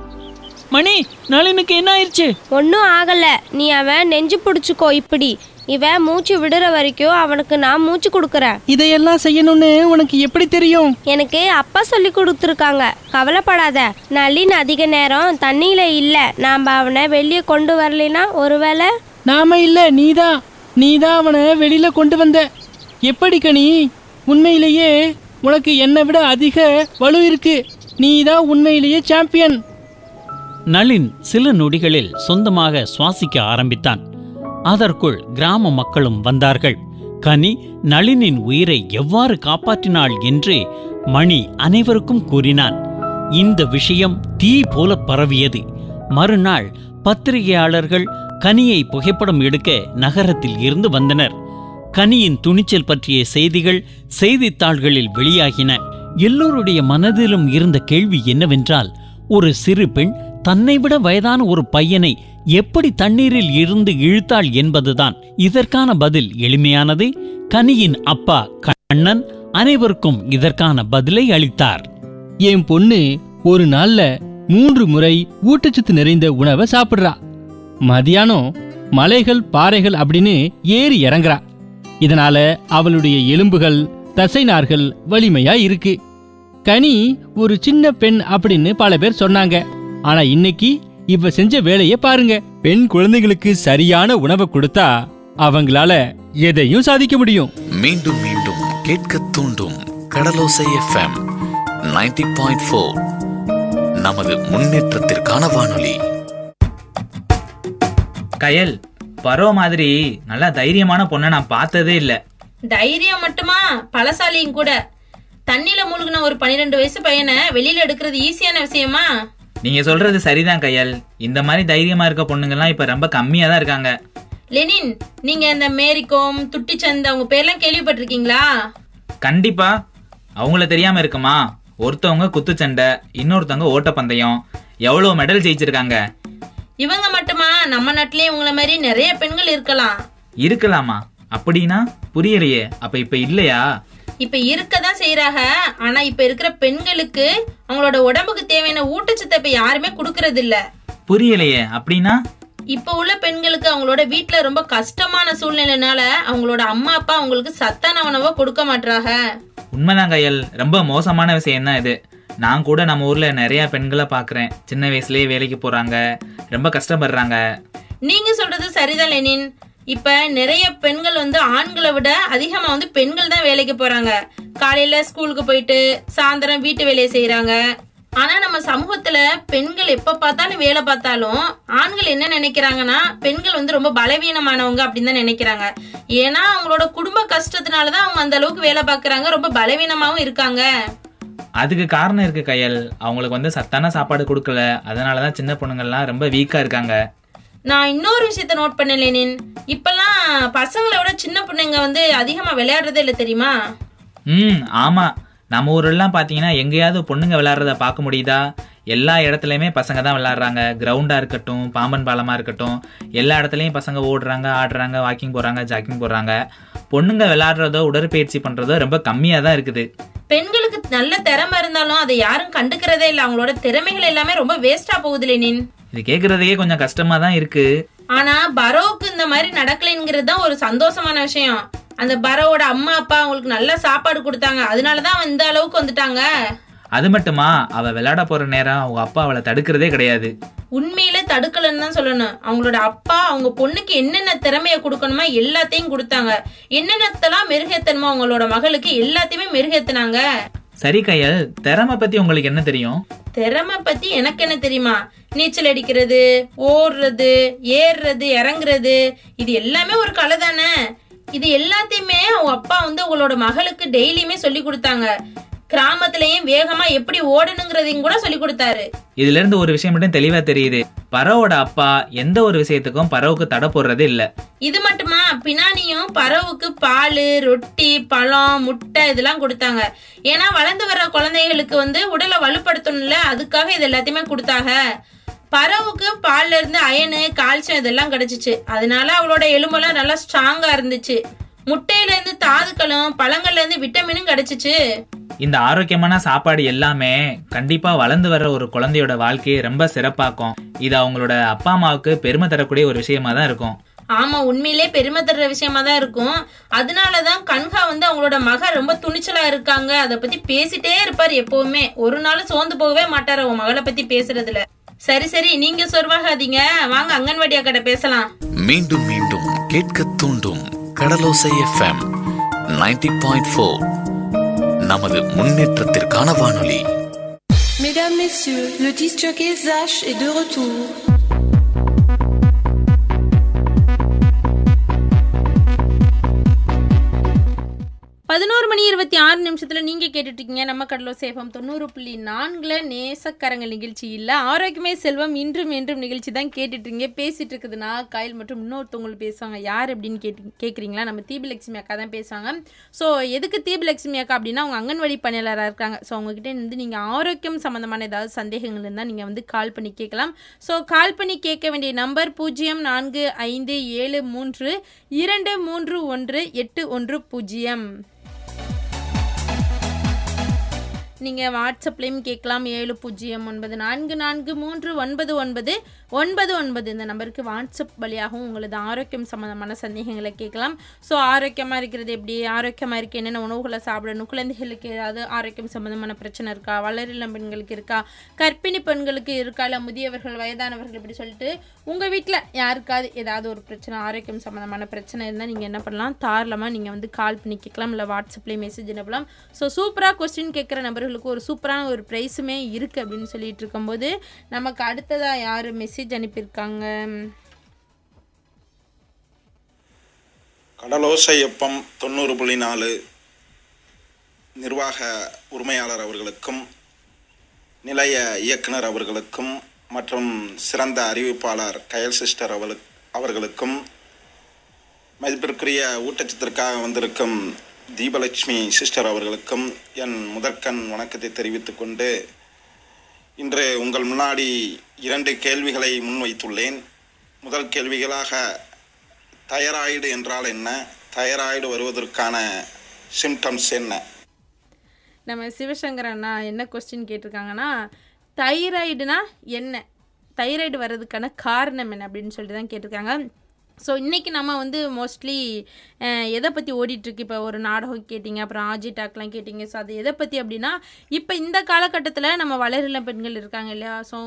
L: மணி நளினுக்கு என்ன ஆயிடுச்சு?
I: ஒன்றும் ஆகல. நீ அவன் நெஞ்சு பிடிச்சிக்கோ இப்படி. இவன் மூச்சு விடுற வரைக்கும் அவனுக்கு நான் மூச்சு கொடுக்குறேன்.
L: இதையெல்லாம் செய்யணும்னு உனக்கு எப்படி தெரியும்?
I: எனக்கு அப்பா சொல்லி கொடுத்துருக்காங்க. கவலைப்படாத. நளின் அதிக நேரம் தண்ணியில இல்லை. நாம் அவனை வெளியே கொண்டு வரலைன்னா ஒருவேளை?
L: நாம இல்ல நீதான். நீதான் அவனை வெளியில கொண்டு வந்த. எப்படி கனி உண்மையிலேயே உனக்கு என்னை விட அதிக வலு இருக்கு. நீதான் உண்மையிலேயே சாம்பியன்
G: நளின் சில நொடிகளில் சொந்தமாக சுவாசிக்க ஆரம்பித்தான். அதற்குள் கிராம மக்களும் வந்தார்கள். கனி நளினின் உயிரை எவ்வாறு காப்பாற்றினாள் என்று மணி அனைவருக்கும் கூறினான். இந்த விஷயம் தீ போல பரவியது. மறுநாள் பத்திரிகையாளர்கள் கனியை புகைப்படம் எடுக்க நகரத்தில் இருந்து வந்தனர். கனியின் துணிச்சல் பற்றிய செய்திகள் செய்தித்தாள்களில் வெளியாகின. எல்லோருடைய மனதிலும் இருந்த கேள்வி என்னவென்றால் ஒரு சிறு பெண் தன்னை விட வயதான ஒரு பையனை எப்படி தண்ணீரில் இருந்து இழுத்தாள் என்பதுதான் இதற்கான பதில் எளிமையானது. கனியின் அப்பா கண்ணன் அனைவருக்கும் இதற்கான பதிலை அளித்தார்.
L: என் பொண்ணு ஒரு நாள்ல மூன்று முறை ஊட்டச்சத்து நிறைந்த உணவை சாப்பிடுறா. மதியானம் மலைகள் பாறைகள் அப்படின்னு ஏறி இறங்குறா. இதனால அவளுடைய எலும்புகள் தசைநார்கள் வலிமையா இருக்கு. கனி ஒரு சின்ன பெண் அப்படின்னு பல பேர் சொன்னாங்க. ஆனா இன்னைக்கு இவ செஞ்ச வேலைய பாருங்க. பெண் குழந்தைகளுக்கு சரியான உணவை கொடுத்தா அவங்களால எதையும் சாதிக்க முடியும்.
A: மீண்டும் மீண்டும் கேட்க தூண்டும் கடலோசை எஃப்எம் 90.4 பாயிண்ட் ஃபோர் நமது முன்னேற்றத்திற்கான வானொலி.
N: கயல் பரோ மாதிரி நல்லா தைரியமான பொண்ணை நான் பார்த்ததே இல்ல.
F: தைரியம் மட்டுமா? பலசாலியும் கூட. தண்ணியில மூழ்கின ஒரு பன்னிரெண்டு வயசு பையனை வெளியில எடுக்கிறது ஈஸியான விஷயமா?
N: நீங்க சொல்றது சரிதான் கயல். இந்த மாதிரி தைரியமா இருக்க பொண்ணுங்கெல்லாம் இப்ப ரொம்ப கம்மியா தான் இருக்காங்க.
F: லெனின் நீங்க இந்த மேரிகோம் துட்டிச்சந்த் அவங்க பேர்லாம் கேள்விப்பட்டிருக்கீங்களா?
N: கண்டிப்பா. அவங்கள தெரியாம இருக்குமா? ஒருத்தவங்க குத்துச்சண்டை இன்னொருத்தவங்க ஓட்டப்பந்தயம். எவ்வளவு மெடல் ஜெயிச்சிருக்காங்க.
F: இவங்க மட்டுமா? நம்ம நாட்டிலேயே உங்களை மாதிரி நிறைய பெண்கள் இருக்கலாம்.
N: இருக்கலாமா? அப்படின்னா புரியலையே. அப்ப இப்ப இல்லையா?
F: இப்ப இருக்கதான் செய்யறாங்க ஆனா இப்ப இருக்கிற பெண்களுக்கு அவங்களோட உடம்புக்கு தேவையான ஊட்டச்சத்தை இப்ப யாருமே கொடுக்கறது இல்ல
N: புரியலையே. அப்படின்னா?
F: இப்ப உள்ள பெண்களுக்கு அவங்களோட வீட்ல ரொம்ப கஷ்டமான சூழ்நிலைனால அவங்களோட அம்மா அப்பா அவங்களுக்கு சத்தான உணவை கொடுக்க மாட்றாங்க.
N: உண்மைதான் கயல் ரொம்ப மோசமான விஷயம் தான் இது. நான் கூட நம்ம ஊர்ல நிறைய பெண்களை பாக்குறேன். சின்ன வயசுலயே வேலைக்கு போறாங்க. ரொம்ப கஷ்டப்படுறாங்க.
F: நீங்க சொல்றது சரிதான் லெனின். இப்ப நிறைய பெண்கள் வந்து ஆண்களை விட அதிகமா வந்து பெண்கள் தான் வேலைக்கு போறாங்க. காலையில ஸ்கூலுக்கு போயிட்டு சாயந்தரம் வீட்டு வேலையை செய்யறாங்க ஆனா நம்ம சமூகத்துல பெண்கள் எப்ப பார்த்தாலும் வேலை பார்த்தாலும் ஆண்கள் என்ன நினைக்கிறாங்கன்னா பெண்கள் வந்து ரொம்ப பலவீனமானவங்க அப்படின்னு தான் நினைக்கிறாங்க. ஏன்னா அவங்களோட குடும்ப கஷ்டத்தினாலதான் அவங்க அந்த அளவுக்கு வேலை பார்க்கறாங்க. ரொம்ப பலவீனமாவும் இருக்காங்க.
N: அதுக்கு காரணம் இருக்கு கயல். அவங்களுக்கு வந்து சத்தான சாப்பாடு கொடுக்கல. அதனாலதான் சின்ன பொண்ணுங்கள்லாம் ரொம்ப வீக்கா இருக்காங்க.
F: நான் இன்னொரு விஷயத்த நோட் பண்ண லெனின். இப்பெல்லாம் பசங்களை விட சின்ன பொண்ணுங்க வந்து அதிகமா விளையாடுறதே இல்லை தெரியுமா?
N: ம் ஆமா. நம்ம ஊரெல்லாம் பாத்தீங்கன்னா எங்கேயாவது பொண்ணுங்க விளையாடுறத பார்க்க முடியுதா? எல்லா இடத்துலயுமே பசங்க தான் விளையாடுறாங்க. கிரவுண்டா இருக்கட்டும் பாம்பன் பாலமா இருக்கட்டும் எல்லா இடத்துலயும் பசங்க ஓடுறாங்க ஆடுறாங்க வாக்கிங் போறாங்க ஜாக்கிங் போறாங்க. பொண்ணுங்க விளையாடுறதோ உடற்பயிற்சி பண்றதோ ரொம்ப கம்மியா தான் இருக்குது.
F: பெண்களுக்கு நல்ல திறமை இருந்தாலும் அதை யாரும் கண்டுக்கிறதே இல்லை. அவங்களோட திறமைகள் எல்லாமே ரொம்ப வேஸ்டா போகுது லெனின்
N: இது கேக்குறதுக்கே கொஞ்சம் கஷ்டமா தான் இருக்கு.
F: ஆனா பரோவுக்கு இந்த மாதிரி நடக்கலைங்கிறது தான் ஒரு சந்தோஷமான விஷயம். அந்த பரோவோட அம்மா அப்பா அவங்களுக்கு நல்ல சாப்பாடு கொடுத்தாங்க. அதனாலதான் இந்த அளவுக்கு வந்துட்டாங்க.
N: அது மட்டுமா? அவ விளையாட போற நேரம் அவங்க அப்பா அவளை தடுக்கிறதே கிடையாது.
F: உண்மையிலே தடுக்கலன்னு தான் சொல்லணும். அவங்களோட அப்பா அவங்க பொண்ணுக்கு என்னென்ன திறமைய கொடுக்கணுமா எல்லாத்தையும் கொடுத்தாங்க. என்னென்னத்தெல்லாம் மெருகேத்தணுமோ அவங்களோட மகளுக்கு எல்லாத்தையுமே மெருகேத்துனாங்க.
N: சரி கையல் திறமை பத்தி உங்களுக்கு என்ன தெரியும்?
F: திறமை பத்தி எனக்கு என்ன தெரியுமா? நீச்சல் அடிக்கிறது ஓடுறது ஏறுறது இறங்குறது இது எல்லாமே ஒரு கலை தானே? இது எல்லாத்தையுமே அவங்க அப்பா வந்து உங்களோட மகளுக்கு டெய்லியுமே சொல்லி கொடுத்தாங்க. கிராமத்திலயும் வேகமா எப்படி ஓடணுங்கிறதையும் கூட சொல்லி கொடுத்தாரு.
N: இதுல இருந்து ஒரு விஷயம் மட்டும் தெளிவா தெரியுது. பறவோட அப்பா எந்த ஒரு விஷயத்துக்கும் பறவுக்கு தடை போடுறதே இல்ல.
F: இது மட்டுமா? பின்னாடியும் பறவுக்கு பால் ரொட்டி பழம் முட்டை இதெல்லாம் கொடுத்தாங்க. ஏன்னா வளர்ந்து வர்ற குழந்தைகளுக்கு வந்து உடலை வலுப்படுத்தணும்ல அதுக்காக இது எல்லாத்தையுமே கொடுத்தாங்க. பறவுக்கு பால்ல இருந்து அயனு கால்சியம் இதெல்லாம் கிடைச்சிச்சு. அதனால அவளோட எலும்பெல்லாம் நல்லா ஸ்ட்ராங்கா இருந்துச்சு. முட்டையில இருந்து தாதுக்களும் பழங்கள்ல இருந்து விட்டமினும் கிடைச்சிச்சு.
N: இந்த ஆரோக்கியமான சாப்பாடு எல்லாமே கண்டிப்பா வளர்ந்து வர்ற ஒரு குழந்தையோட வாழ்க்கையை ரொம்ப சிறப்பாக்கும். இது அவங்களோட அப்பா அம்மாவுக்கு பெருமை தரக்கூடிய ஒரு விஷயமா தான் இருக்கும்.
F: ஆமா உண்மையிலே பெருமை தர்ற விஷயமா தான் இருக்கும். அதனாலதான் கன்ஹா வந்து அவங்களோட மக ரொம்ப துணிச்சலா இருக்காங்க. அத பத்தி பேசிட்டே இருப்பாரு எப்பவுமே. ஒரு நாள் சோர்ந்து போகவே மாட்டாரு அவன் மகளை பத்தி பேசுறதுல. சரி சரி நீங்க சொர்வாகாதீங்க. வாங்க அங்கன்வாடி அக்கட பேசலாம்.
A: மீண்டும் மீண்டும் கேட்க தூண்டும். கடலோசை எஃப்எம் 90.4 பாயிண்ட் ஃபோர் நமது முன்னேற்றத்திற்கான வானொலி
E: Mesdames, Messieurs, le disc jockey Zach est de retour.
F: பதினோரு மணி இருபத்தி ஆறு நிமிஷத்தில் நீங்கள் கேட்டுட்ருக்கீங்க நம்ம கடலோ சேஃபம் தொண்ணூறு புள்ளி நான்கில் நேசக்கரங்கள் நிகழ்ச்சி இல்லை. ஆரோக்கியமே செல்வம் இன்றும் என்றும் நிகழ்ச்சி தான் கேட்டுட்ருங்க. இருக்கீங்க பேசிட்டு இருக்குதுன்னா காயல் மற்றும் இன்னொருத்தவங்களும் பேசுவாங்க. யார் அப்படின்னு கேட்டு கேட்குறீங்களா நம்ம தீபலட்சுமி அக்கா தான் பேசுவாங்க. ஸோ எதுக்கு தீபலட்சுமி அக்கா அப்படின்னா அவங்க அங்கன்வாடி பணியாளராக இருக்காங்க. ஸோ அவங்ககிட்ட இருந்து நீங்கள் ஆரோக்கியம் சம்மந்தமான ஏதாவது சந்தேகங்கள் இருந்தால் நீங்கள் வந்து கால் பண்ணி கேட்கலாம். ஸோ கால் பண்ணி கேட்க வேண்டிய நம்பர் பூஜ்ஜியம் நான்கு ஐந்து ஏழு மூன்று இரண்டு மூன்று ஒன்று எட்டு ஒன்று பூஜ்ஜியம். நீங்கள் வாட்ஸ்அப்லேயும் கேட்கலாம். ஏழு பூஜ்ஜியம் ஒன்பது நான்கு நான்கு மூன்று ஒன்பது ஒன்பது. ஒன்பது ஒன்பது இந்த நம்பருக்கு வாட்ஸ்அப் வழியாகவும் உங்களது ஆரோக்கியம் சம்மந்தமான சந்தேகங்களை கேட்கலாம். ஸோ ஆரோக்கியமாக இருக்கிறது எப்படி? ஆரோக்கியமாக இருக்க? என்னென்ன உணவுகளை சாப்பிடணும்? குழந்தைகளுக்கு ஏதாவது ஆரோக்கியம் சம்மந்தமான பிரச்சனை இருக்கா? வளரிளம் பெண்களுக்கு இருக்கா? கர்ப்பிணி பெண்களுக்கு இருக்கா? இல்லை முதியவர்கள் வயதானவர்கள் இப்படி சொல்லிட்டு உங்கள் வீட்டில் யாருக்காவது ஏதாவது ஒரு பிரச்சனை ஆரோக்கியம் சம்மந்தமான பிரச்சனை இருந்தால் நீங்கள் என்ன பண்ணலாம்? தாராளமாக நீங்கள் வந்து கால் பண்ணி கேட்கலாம். இல்லை வாட்ஸ்அப்லேயே மெசேஜ் அனுப்பலாம். ஸோ சூப்பராக கொஸ்டின் கேட்குற நபர்களுக்கு ஒரு சூப்பரான ஒரு ப்ரைஸுமே இருக்குது அப்படின்னு சொல்லிட்டு இருக்கும்போது நமக்கு அடுத்ததாக யார் மெசேஜ் அனுப்பியிருக்காங்க.
O: கடலோசையப்பம் தொண்ணூறு புள்ளி நாலு நிர்வாக உரிமையாளர் அவர்களுக்கும் நிலைய இயக்குனர் அவர்களுக்கும் மற்றும் சிறந்த அறிவிப்பாளர் கயல் சிஸ்டர் அவளுக்கு அவர்களுக்கும் மதிப்பிற்குரிய ஊட்டச்சத்திற்காக வந்திருக்கும் தீபலட்சுமி சிஸ்டர் அவர்களுக்கும் என் முதற்கண் வணக்கத்தை தெரிவித்துக்கொண்டு இன்று உங்கள் முன்னாடி இரண்டு கேள்விகளை முன்வைத்துள்ளேன். முதல் கேள்விகளாக தைராய்டு என்றால் என்ன? தைராய்டு வருவதற்கான சிம்டம்ஸ் என்ன?
F: நம்ம சிவசங்கர் அண்ணா என்ன கொஸ்டின் கேட்டிருக்காங்கன்னா தைராய்டுனா என்ன? தைராய்டு வர்றதுக்கான காரணம் என்ன? அப்படின்னு சொல்லிட்டு தான் கேட்டிருக்காங்க. ஸோ இன்றைக்கி நம்ம வந்து மோஸ்ட்லி எதை பற்றி ஓடிட்டுருக்கு? இப்போ ஒரு நாடகம் கேட்டிங்க அப்புறம் ஆஜி டாக்லாம் கேட்டிங்க. ஸோ அது எதை பற்றி அப்படின்னா இப்போ இந்த காலகட்டத்தில் நம்ம வளரில பெண்கள் இருக்காங்க இல்லையா? ஸோ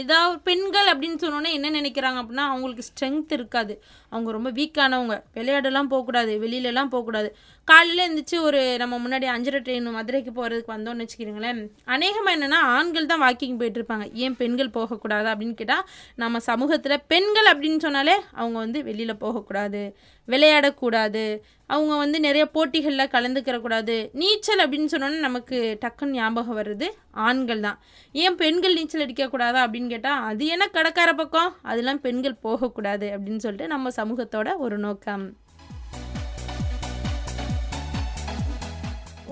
F: ஏதாவது பெண்கள் அப்படின்னு சொன்னோன்னே என்ன நினைக்கிறாங்க அப்படின்னா அவங்களுக்கு ஸ்ட்ரென்த் இருக்காது. அவங்க ரொம்ப வீக்கானவங்க விளையாடலாம் போகக்கூடாது. வெளியிலலாம் போகக்கூடாது. காலையில் எழுந்திரிச்சு ஒரு நம்ம முன்னாடி அஞ்சரை ட்ரெயின் மதுரைக்கு போகிறதுக்கு வந்தோம்னு வச்சுக்கிறீங்களேன் அநேகமாக என்னென்னா ஆண்கள் தான் வாக்கிங் போயிட்டுருப்பாங்க ஏன் பெண்கள் போகக்கூடாது அப்படின்னு கேட்டால் நம்ம சமூகத்தில் பெண்கள் அப்படின்னு சொன்னாலே அவங்க வந்து வெளியில் போகக்கூடாது விளையாடக்கூடாது அவங்க வந்து நிறைய போட்டிகளில் கலந்துக்கிறக்கூடாது நீச்சல் அப்படின்னு சொன்னோன்னே நமக்கு டக்குன்னு ஞாபகம் வருது ஆண்கள் தான். ஏன் பெண்கள் நீச்சல் அடிக்கக்கூடாதா அப்படின்னு கேட்டால் அது என்ன கடற்கரை பக்கம்? அதெல்லாம் பெண்கள் போகக்கூடாது அப்படின்னு சொல்லிட்டு நம்ம சமூகத்தோட ஒரு நோக்கம்.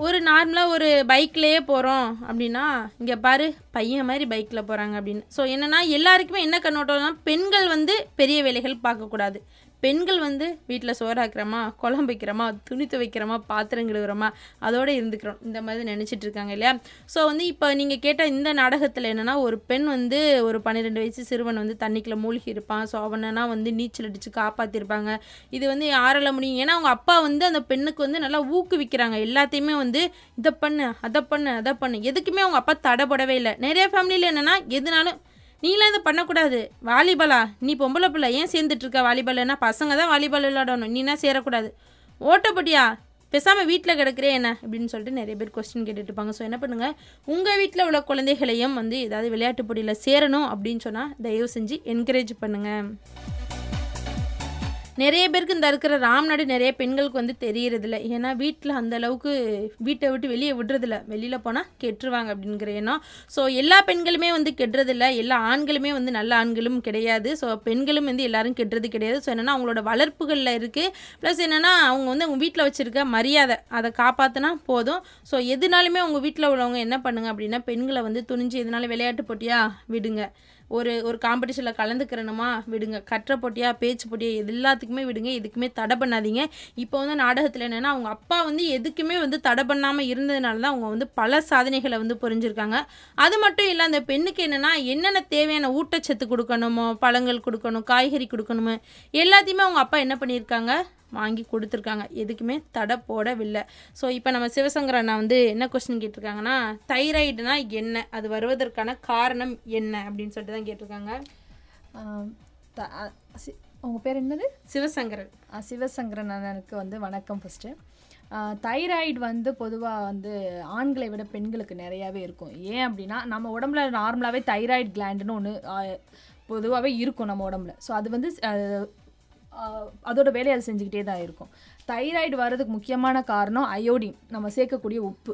F: ஒரு நார்மலாக ஒரு பைக்லேயே போகிறோம் அப்படின்னா இங்கே பாரு பையன் மாதிரி பைக்கில் போகிறாங்க அப்படின்னு. ஸோ என்னென்னா எல்லாருக்குமே என்ன கண்ணோட்டம்னா பெண்கள் வந்து பெரிய வேலைகள் பார்க்கக்கூடாது. பெண்கள் வந்து வீட்டில் சோறாக்குறோமா குழம்பு வைக்கிறோமா துணி துவைக்கிறோமா பாத்திரம் கழுவுறோமா அதோடு இருந்துக்கிறோம். இந்த மாதிரி நினச்சிட்டு இருக்காங்க இல்லையா? ஸோ வந்து இப்போ நீங்கள் கேட்ட இந்த நாடகத்தில் என்னென்னா ஒரு பெண் வந்து ஒரு பன்னிரெண்டு வயசு சிறுவன் வந்து தண்ணிக்குள்ளே மூழ்கி இருப்பான். ஸோ அவனா வந்து நீச்சல் அடித்து காப்பாற்றிருப்பாங்க இது வந்து யாரால முடியும்? ஏன்னா அவங்க அப்பா வந்து அந்த பெண்ணுக்கு வந்து நல்லா ஊக்குவிக்கிறாங்க. எல்லாத்தையுமே வந்து இதை பண்ணு அதை பண்ணு அதை பண்ணு. எதுக்குமே அவங்க அப்பா தடைப்படவே இல்லை. நிறைய ஃபேமிலியில் என்னென்னா எதுனாலும் நீலாம் இதை பண்ணக்கூடாது. வாலிபாலா நீ பொம்பளை பிள்ளை ஏன் சேர்ந்துட்டு இருக்க? வாலிபால்னா பசங்க தான் வாலிபால் விளையாடணும். நீனா சேரக்கூடாது. ஓட்டப்பட்டியா? பேசாமல் வீட்டில் கிடக்கிறே என்ன? அப்படின்னு சொல்லிட்டு நிறைய பேர் கொஸ்டின் கேட்டுட்டு இருப்பாங்க. ஸோ என்ன பண்ணுங்கள் உங்கள் வீட்டில் உள்ள குழந்தைகளையும் வந்து ஏதாவது விளையாட்டு போட்டியில் சேரணும் அப்படின்னு சொன்னால் தயவு செஞ்சு என்கரேஜ் பண்ணுங்கள் நிறைய பேருக்கு இந்த இருக்கிற ராம்நாடு நிறைய பெண்களுக்கு வந்து தெரியறதில்ல. ஏன்னா வீட்டில் அந்த அளவுக்கு வீட்டை விட்டு வெளியே விடுறதில்ல. வெளியில் போனால் கெட்டுருவாங்க அப்படிங்கிற எண்ணம். ஸோ எல்லா பெண்களுமே வந்து கெட்டுறதில்ல எல்லா ஆண்களுமே வந்து நல்ல ஆண்களும் கிடையாது. ஸோ பெண்களும் வந்து எல்லாரும் கெட்டுறது கிடையாது. ஸோ என்னென்னா அவங்களோட வளர்ப்புகளில் இருக்குது ப்ளஸ் என்னென்னா அவங்க வந்து அவங்க வீட்டில் வச்சுருக்க மரியாதை அதை காப்பாற்றினா போதும். ஸோ எதுனாலுமே அவங்க வீட்டில் உள்ளவங்க என்ன பண்ணுங்க அப்படின்னா பெண்களை வந்து துணிஞ்சு எதனால விளையாட்டு போட்டியாக விடுங்க. ஒரு ஒரு காம்படிஷனில் கலந்துக்கிறணுமா விடுங்க. கற்ற போட்டியா பேச்சு போட்டியா இது எல்லாத்துக்குமே விடுங்க. எதுக்குமே தடை பண்ணாதீங்க. இப்போ வந்து நாடகத்தில் என்னென்னா அவங்க அப்பா வந்து எதுக்குமே வந்து தடை பண்ணாமல் இருந்ததுனால தான் அவங்க வந்து பல சாதனைகளை வந்து புரிஞ்சிருக்காங்க. அது மட்டும் இல்லை அந்த பெண்ணுக்கு என்னென்னா என்னென்ன தேவையான ஊட்டச்சத்து கொடுக்கணுமோ பழங்கள் கொடுக்கணும் காய்கறி கொடுக்கணுமோ எல்லாத்தையுமே அவங்க அப்பா என்ன பண்ணியிருக்காங்க? வாங்கி கொடுத்துருக்காங்க. எதுக்குமே தடை போடவில்லை. ஸோ இப்போ நம்ம சிவசங்கர் அண்ணா வந்து என்ன கொஸ்டின் கேட்டிருக்காங்கன்னா தைராய்டுனா என்ன? அது வருவதற்கான காரணம் என்ன? அப்படின்னு சொல்லிட்டு தான் கேட்டிருக்காங்க.
P: உங்கள் பேர் என்னது?
F: சிவசங்கரன்.
P: சிவசங்கரன் அண்ணனுக்கு வந்து வணக்கம் ஃபஸ்ட்டு தைராய்டு வந்து பொதுவாக வந்து ஆண்களை விட பெண்களுக்கு நிறையாவே இருக்கும். ஏன் அப்படின்னா நம்ம உடம்புல நார்மலாகவே தைராய்டு கிளாண்டுன்னு ஒன்று பொதுவாகவே இருக்கும் நம்ம உடம்புல. ஸோ அது வந்து அதோட வேலையை அது செஞ்சுக்கிட்டே தான் இருக்கும். தைராய்டு வர்றதுக்கு முக்கியமான காரணம் அயோடின் நம்ம சேர்க்கக்கூடிய உப்பு.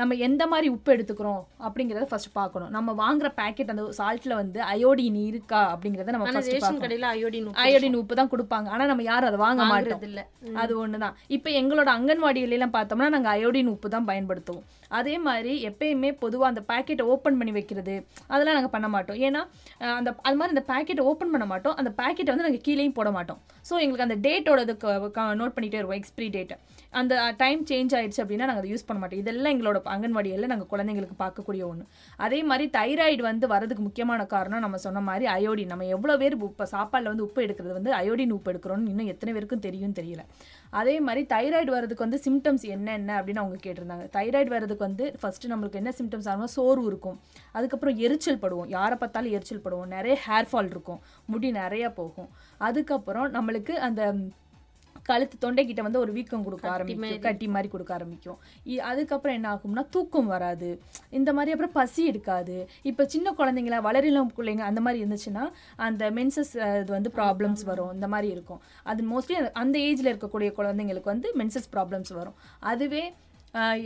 P: நம்ம எந்த மாதிரி உப்பு எடுத்துக்கிறோம் அப்படிங்கிறத ஃபர்ஸ்ட் பார்க்கணும். நம்ம வாங்குற பேக்கெட் அந்த சால்ட்டில் வந்து அயோடின் இருக்கா அப்படிங்கிறத நம்ம
F: ரேஷன் கடையில் அயோடின்
P: அயோடின் உப்பு தான் கொடுப்பாங்க. ஆனால் நம்ம யாரும் அதை வாங்க மாட்டோம்.
F: இல்ல.
P: அது ஒன்று தான் இப்போ எங்களோட அங்கன்வாடியிலலாம் பார்த்தோம்னா நாங்கள் அயோடின் உப்பு தான் பயன்படுத்துவோம். அதே மாதிரி எப்பயுமே பொதுவாக அந்த பேக்கெட்டை ஓப்பன் பண்ணி வைக்கிறது அதெல்லாம் நாங்கள் பண்ண மாட்டோம். ஏன்னா அந்த அது மாதிரி அந்த பேக்கெட்டை ஓப்பன் பண்ண மாட்டோம். அந்த பேக்கெட்டை வந்து நாங்கள் கீழேயும் போட மாட்டோம். ஸோ எங்களுக்கு அந்த டேட்டோட நோட் பண்ணிகிட்டே இருப்போம் எக்ஸ்பிரி டேட்டை அந்த டைம் சேஞ்ச் ஆயிடுச்சு அப்படின்னா நாங்கள் அதை யூஸ் பண்ண மாட்டோம். இதெல்லாம் எங்களோட அங்கன்வாடியில் நாங்கள் குழந்தைங்களுக்கு பார்க்கக்கூடிய ஒன்று அதே மாதிரி தைராய்டு வந்து வரதுக்கு முக்கியமான காரணம் நம்ம சொன்ன மாதிரி அயோடின் நம்ம எவ்வளோ பேர் இப்போ சாப்பாடில் வந்து உப்பு எடுக்கிறது வந்து அயோடின் உப்பு எடுக்கிறோம்னு இன்னும் எத்தனை பேருக்கும் தெரியும் தெரியல. அதே மாதிரி தைராய்டு வரதுக்கு வந்து சிம்டம்ஸ் என்னென்ன அப்படின்னு அவங்க கேட்டிருந்தாங்க. தைராய்டு வரதுக்கு வந்து ஃபஸ்ட்டு நம்மளுக்கு என்ன சிம்டம்ஸ் ஆகும் சோர்வு இருக்கும். அதுக்கப்புறம் எரிச்சல் படுவோம். யாரை பார்த்தாலும் எரிச்சல் படுவோம். நிறைய ஹேர் ஃபால் இருக்கும். முடி நிறையா போகும். அதுக்கப்புறம் நம்மளுக்கு அந்த கழுத்து தொண்டைக்கிட்ட வந்து ஒரு வீக்கம் கொடுக்க ஆரம்பிக்கும். கட்டி மாதிரி கொடுக்க ஆரம்பிக்கும். அதுக்கப்புறம் என்ன ஆகும்னா தூக்கம் வராது. இந்த மாதிரி அப்புறம் பசி எடுக்காது. இப்போ சின்ன குழந்தைங்களா வளரிளம் பிள்ளைங்க அந்த மாதிரி இருந்துச்சுன்னா அந்த மென்சஸ் இது வந்து ப்ராப்ளம்ஸ் வரும். இந்த மாதிரி இருக்கும். அது மோஸ்ட்லி அந்த ஏஜில் இருக்கக்கூடிய குழந்தைங்களுக்கு வந்து மென்சஸ் ப்ராப்ளம்ஸ் வரும். அதுவே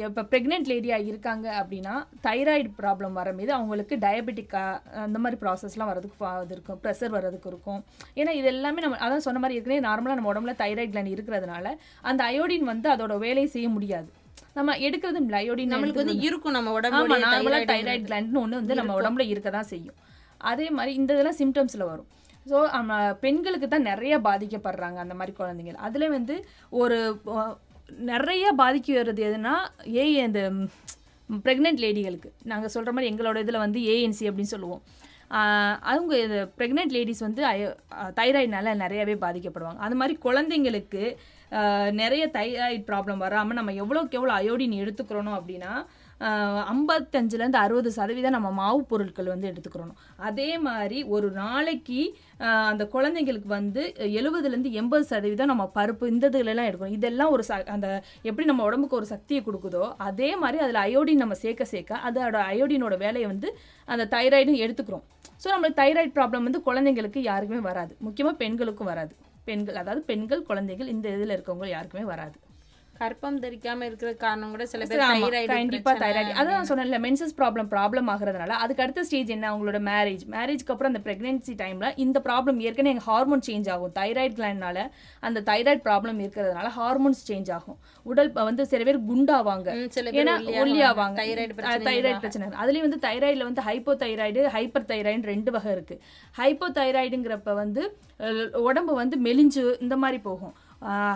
P: இப்போ ப்ரெக்னென்ட் லேடியாக இருக்காங்க அப்படின்னா தைராய்டு ப்ராப்ளம் வரமீது அவங்களுக்கு டயபெட்டிக்காக அந்த மாதிரி ப்ராசஸ்லாம் வரதுக்கு இது இருக்கும். ப்ரெஷர் வர்றதுக்கு இருக்கும். ஏன்னா இது எல்லாமே நம்ம அதான் சொன்ன மாதிரி ஏற்கனவே நார்மலாக நம்ம உடம்புல தைராய்டு gland இருக்கிறதுனால அந்த அயோடின் வந்து அதோட வேலையை செய்ய முடியாது. நம்ம எடுக்கிறது இல்லை அயோடின்
F: நம்மளுக்கு வந்து இருக்கும் நம்ம
P: ஆமா
F: உடம்புல
P: நார்மலா தைராய்டு கிளாண்ட்னு ஒன்று வந்து. நம்ம உடம்புல இருக்க தான் செய்யும். அதே மாதிரி இந்த இதெல்லாம் சிம்டம்ஸில் வரும். ஸோ பெண்களுக்கு தான் நிறைய பாதிக்கப்படுறாங்க அந்த மாதிரி குழந்தைங்க அதில் வந்து ஒரு நிறைய பாதிக்கிறது எதுனா ஏ அந்த ப்ரெக்னென்ட் லேடிகளுக்கு நாங்கள் சொல்கிற மாதிரி எங்களோட இதில் வந்து ஏஎன்சி அப்படின்னு சொல்லுவோம். அவங்க இந்த ப்ரெக்னென்ட் லேடிஸ் வந்து தைராய்டுனால நிறையவே பாதிக்கப்படுவாங்க. அது மாதிரி குழந்தைங்களுக்கு நிறைய தைராய்டு ப்ராப்ளம் வராமல் நம்ம எவ்வளோக்கு எவ்வளோ அயோடின் எடுத்துக்கிறோனோ அப்படின்னா ஐம்பத்தஞ்சுலேருந்து அறுபது சதவீதம் நம்ம மாவு பொருட்கள் வந்து எடுத்துக்கிறோம் அதே மாதிரி ஒரு நாளைக்கு அந்த குழந்தைங்களுக்கு வந்து எழுபதுலேருந்து எண்பது சதவீதம் நம்ம பருப்பு இந்த இதுலலாம் எடுக்கணும். இதெல்லாம் ஒரு ச அந்த எப்படி நம்ம உடம்புக்கு ஒரு சக்தியை கொடுக்குதோ அதே மாதிரி அதில் அயோடின் நம்ம சேர்க்க சேர்க்க அதோட அயோடினோட வேலையை வந்து அந்த தைராய்டும் எடுத்துக்கிறோம். ஸோ நம்மளுக்கு தைராய்டு ப்ராப்ளம் வந்து குழந்தைங்களுக்கு யாருக்குமே வராது. முக்கியமாக பெண்களுக்கும் வராது. பெண்கள் அதாவது பெண்கள் குழந்தைகள் இந்த இதில் இருக்கவங்க யாருக்குமே வராது.
F: கற்பம் தரிக்காம இருக்கிற காரணம் கூட சில பேர் தைராய்டு
P: கண்டிப்பா தைராய்டு அதான் நான் சொன்னேன்ல மென்சஸ் ப்ராப்ளம் ப்ராப்ளம் ஆகுறதுனால அதுக்கு அடுத்த ஸ்டேஜ் என்ன? அவங்களோட மேரேஜ் மேரேஜ்க்கு அப்புறம் அந்த பிரெக்னன்சி டைம்ல இந்த ப்ராப்ளம் ஏற்கனவே எங்க ஹார்மோன் சேஞ்ச் ஆகும். தைராய்டு கிளாண்ட்னால அந்த தைராய்டு ப்ராப்ளம் இருக்கிறதுனால ஹார்மோன்ஸ் சேஞ்ச் ஆகும். உடல் வந்து சில பேர் குண்டாவாங்க. ஏன்னா
F: ஒல்லியாவாங்க. தைராய்டு பிரச்சனை
P: தைராய்டு பிரச்சனை. அதுலயும் வந்து தைராய்டுல வந்து ஹைப்போ தைராய்டு ஹைப்பர் தைராய்டு ரெண்டு வகை இருக்கு. ஹைப்போ தைராய்டுங்கிறப்ப வந்து உடம்பு வந்து மெலிஞ்சு இந்த மாதிரி போகும்.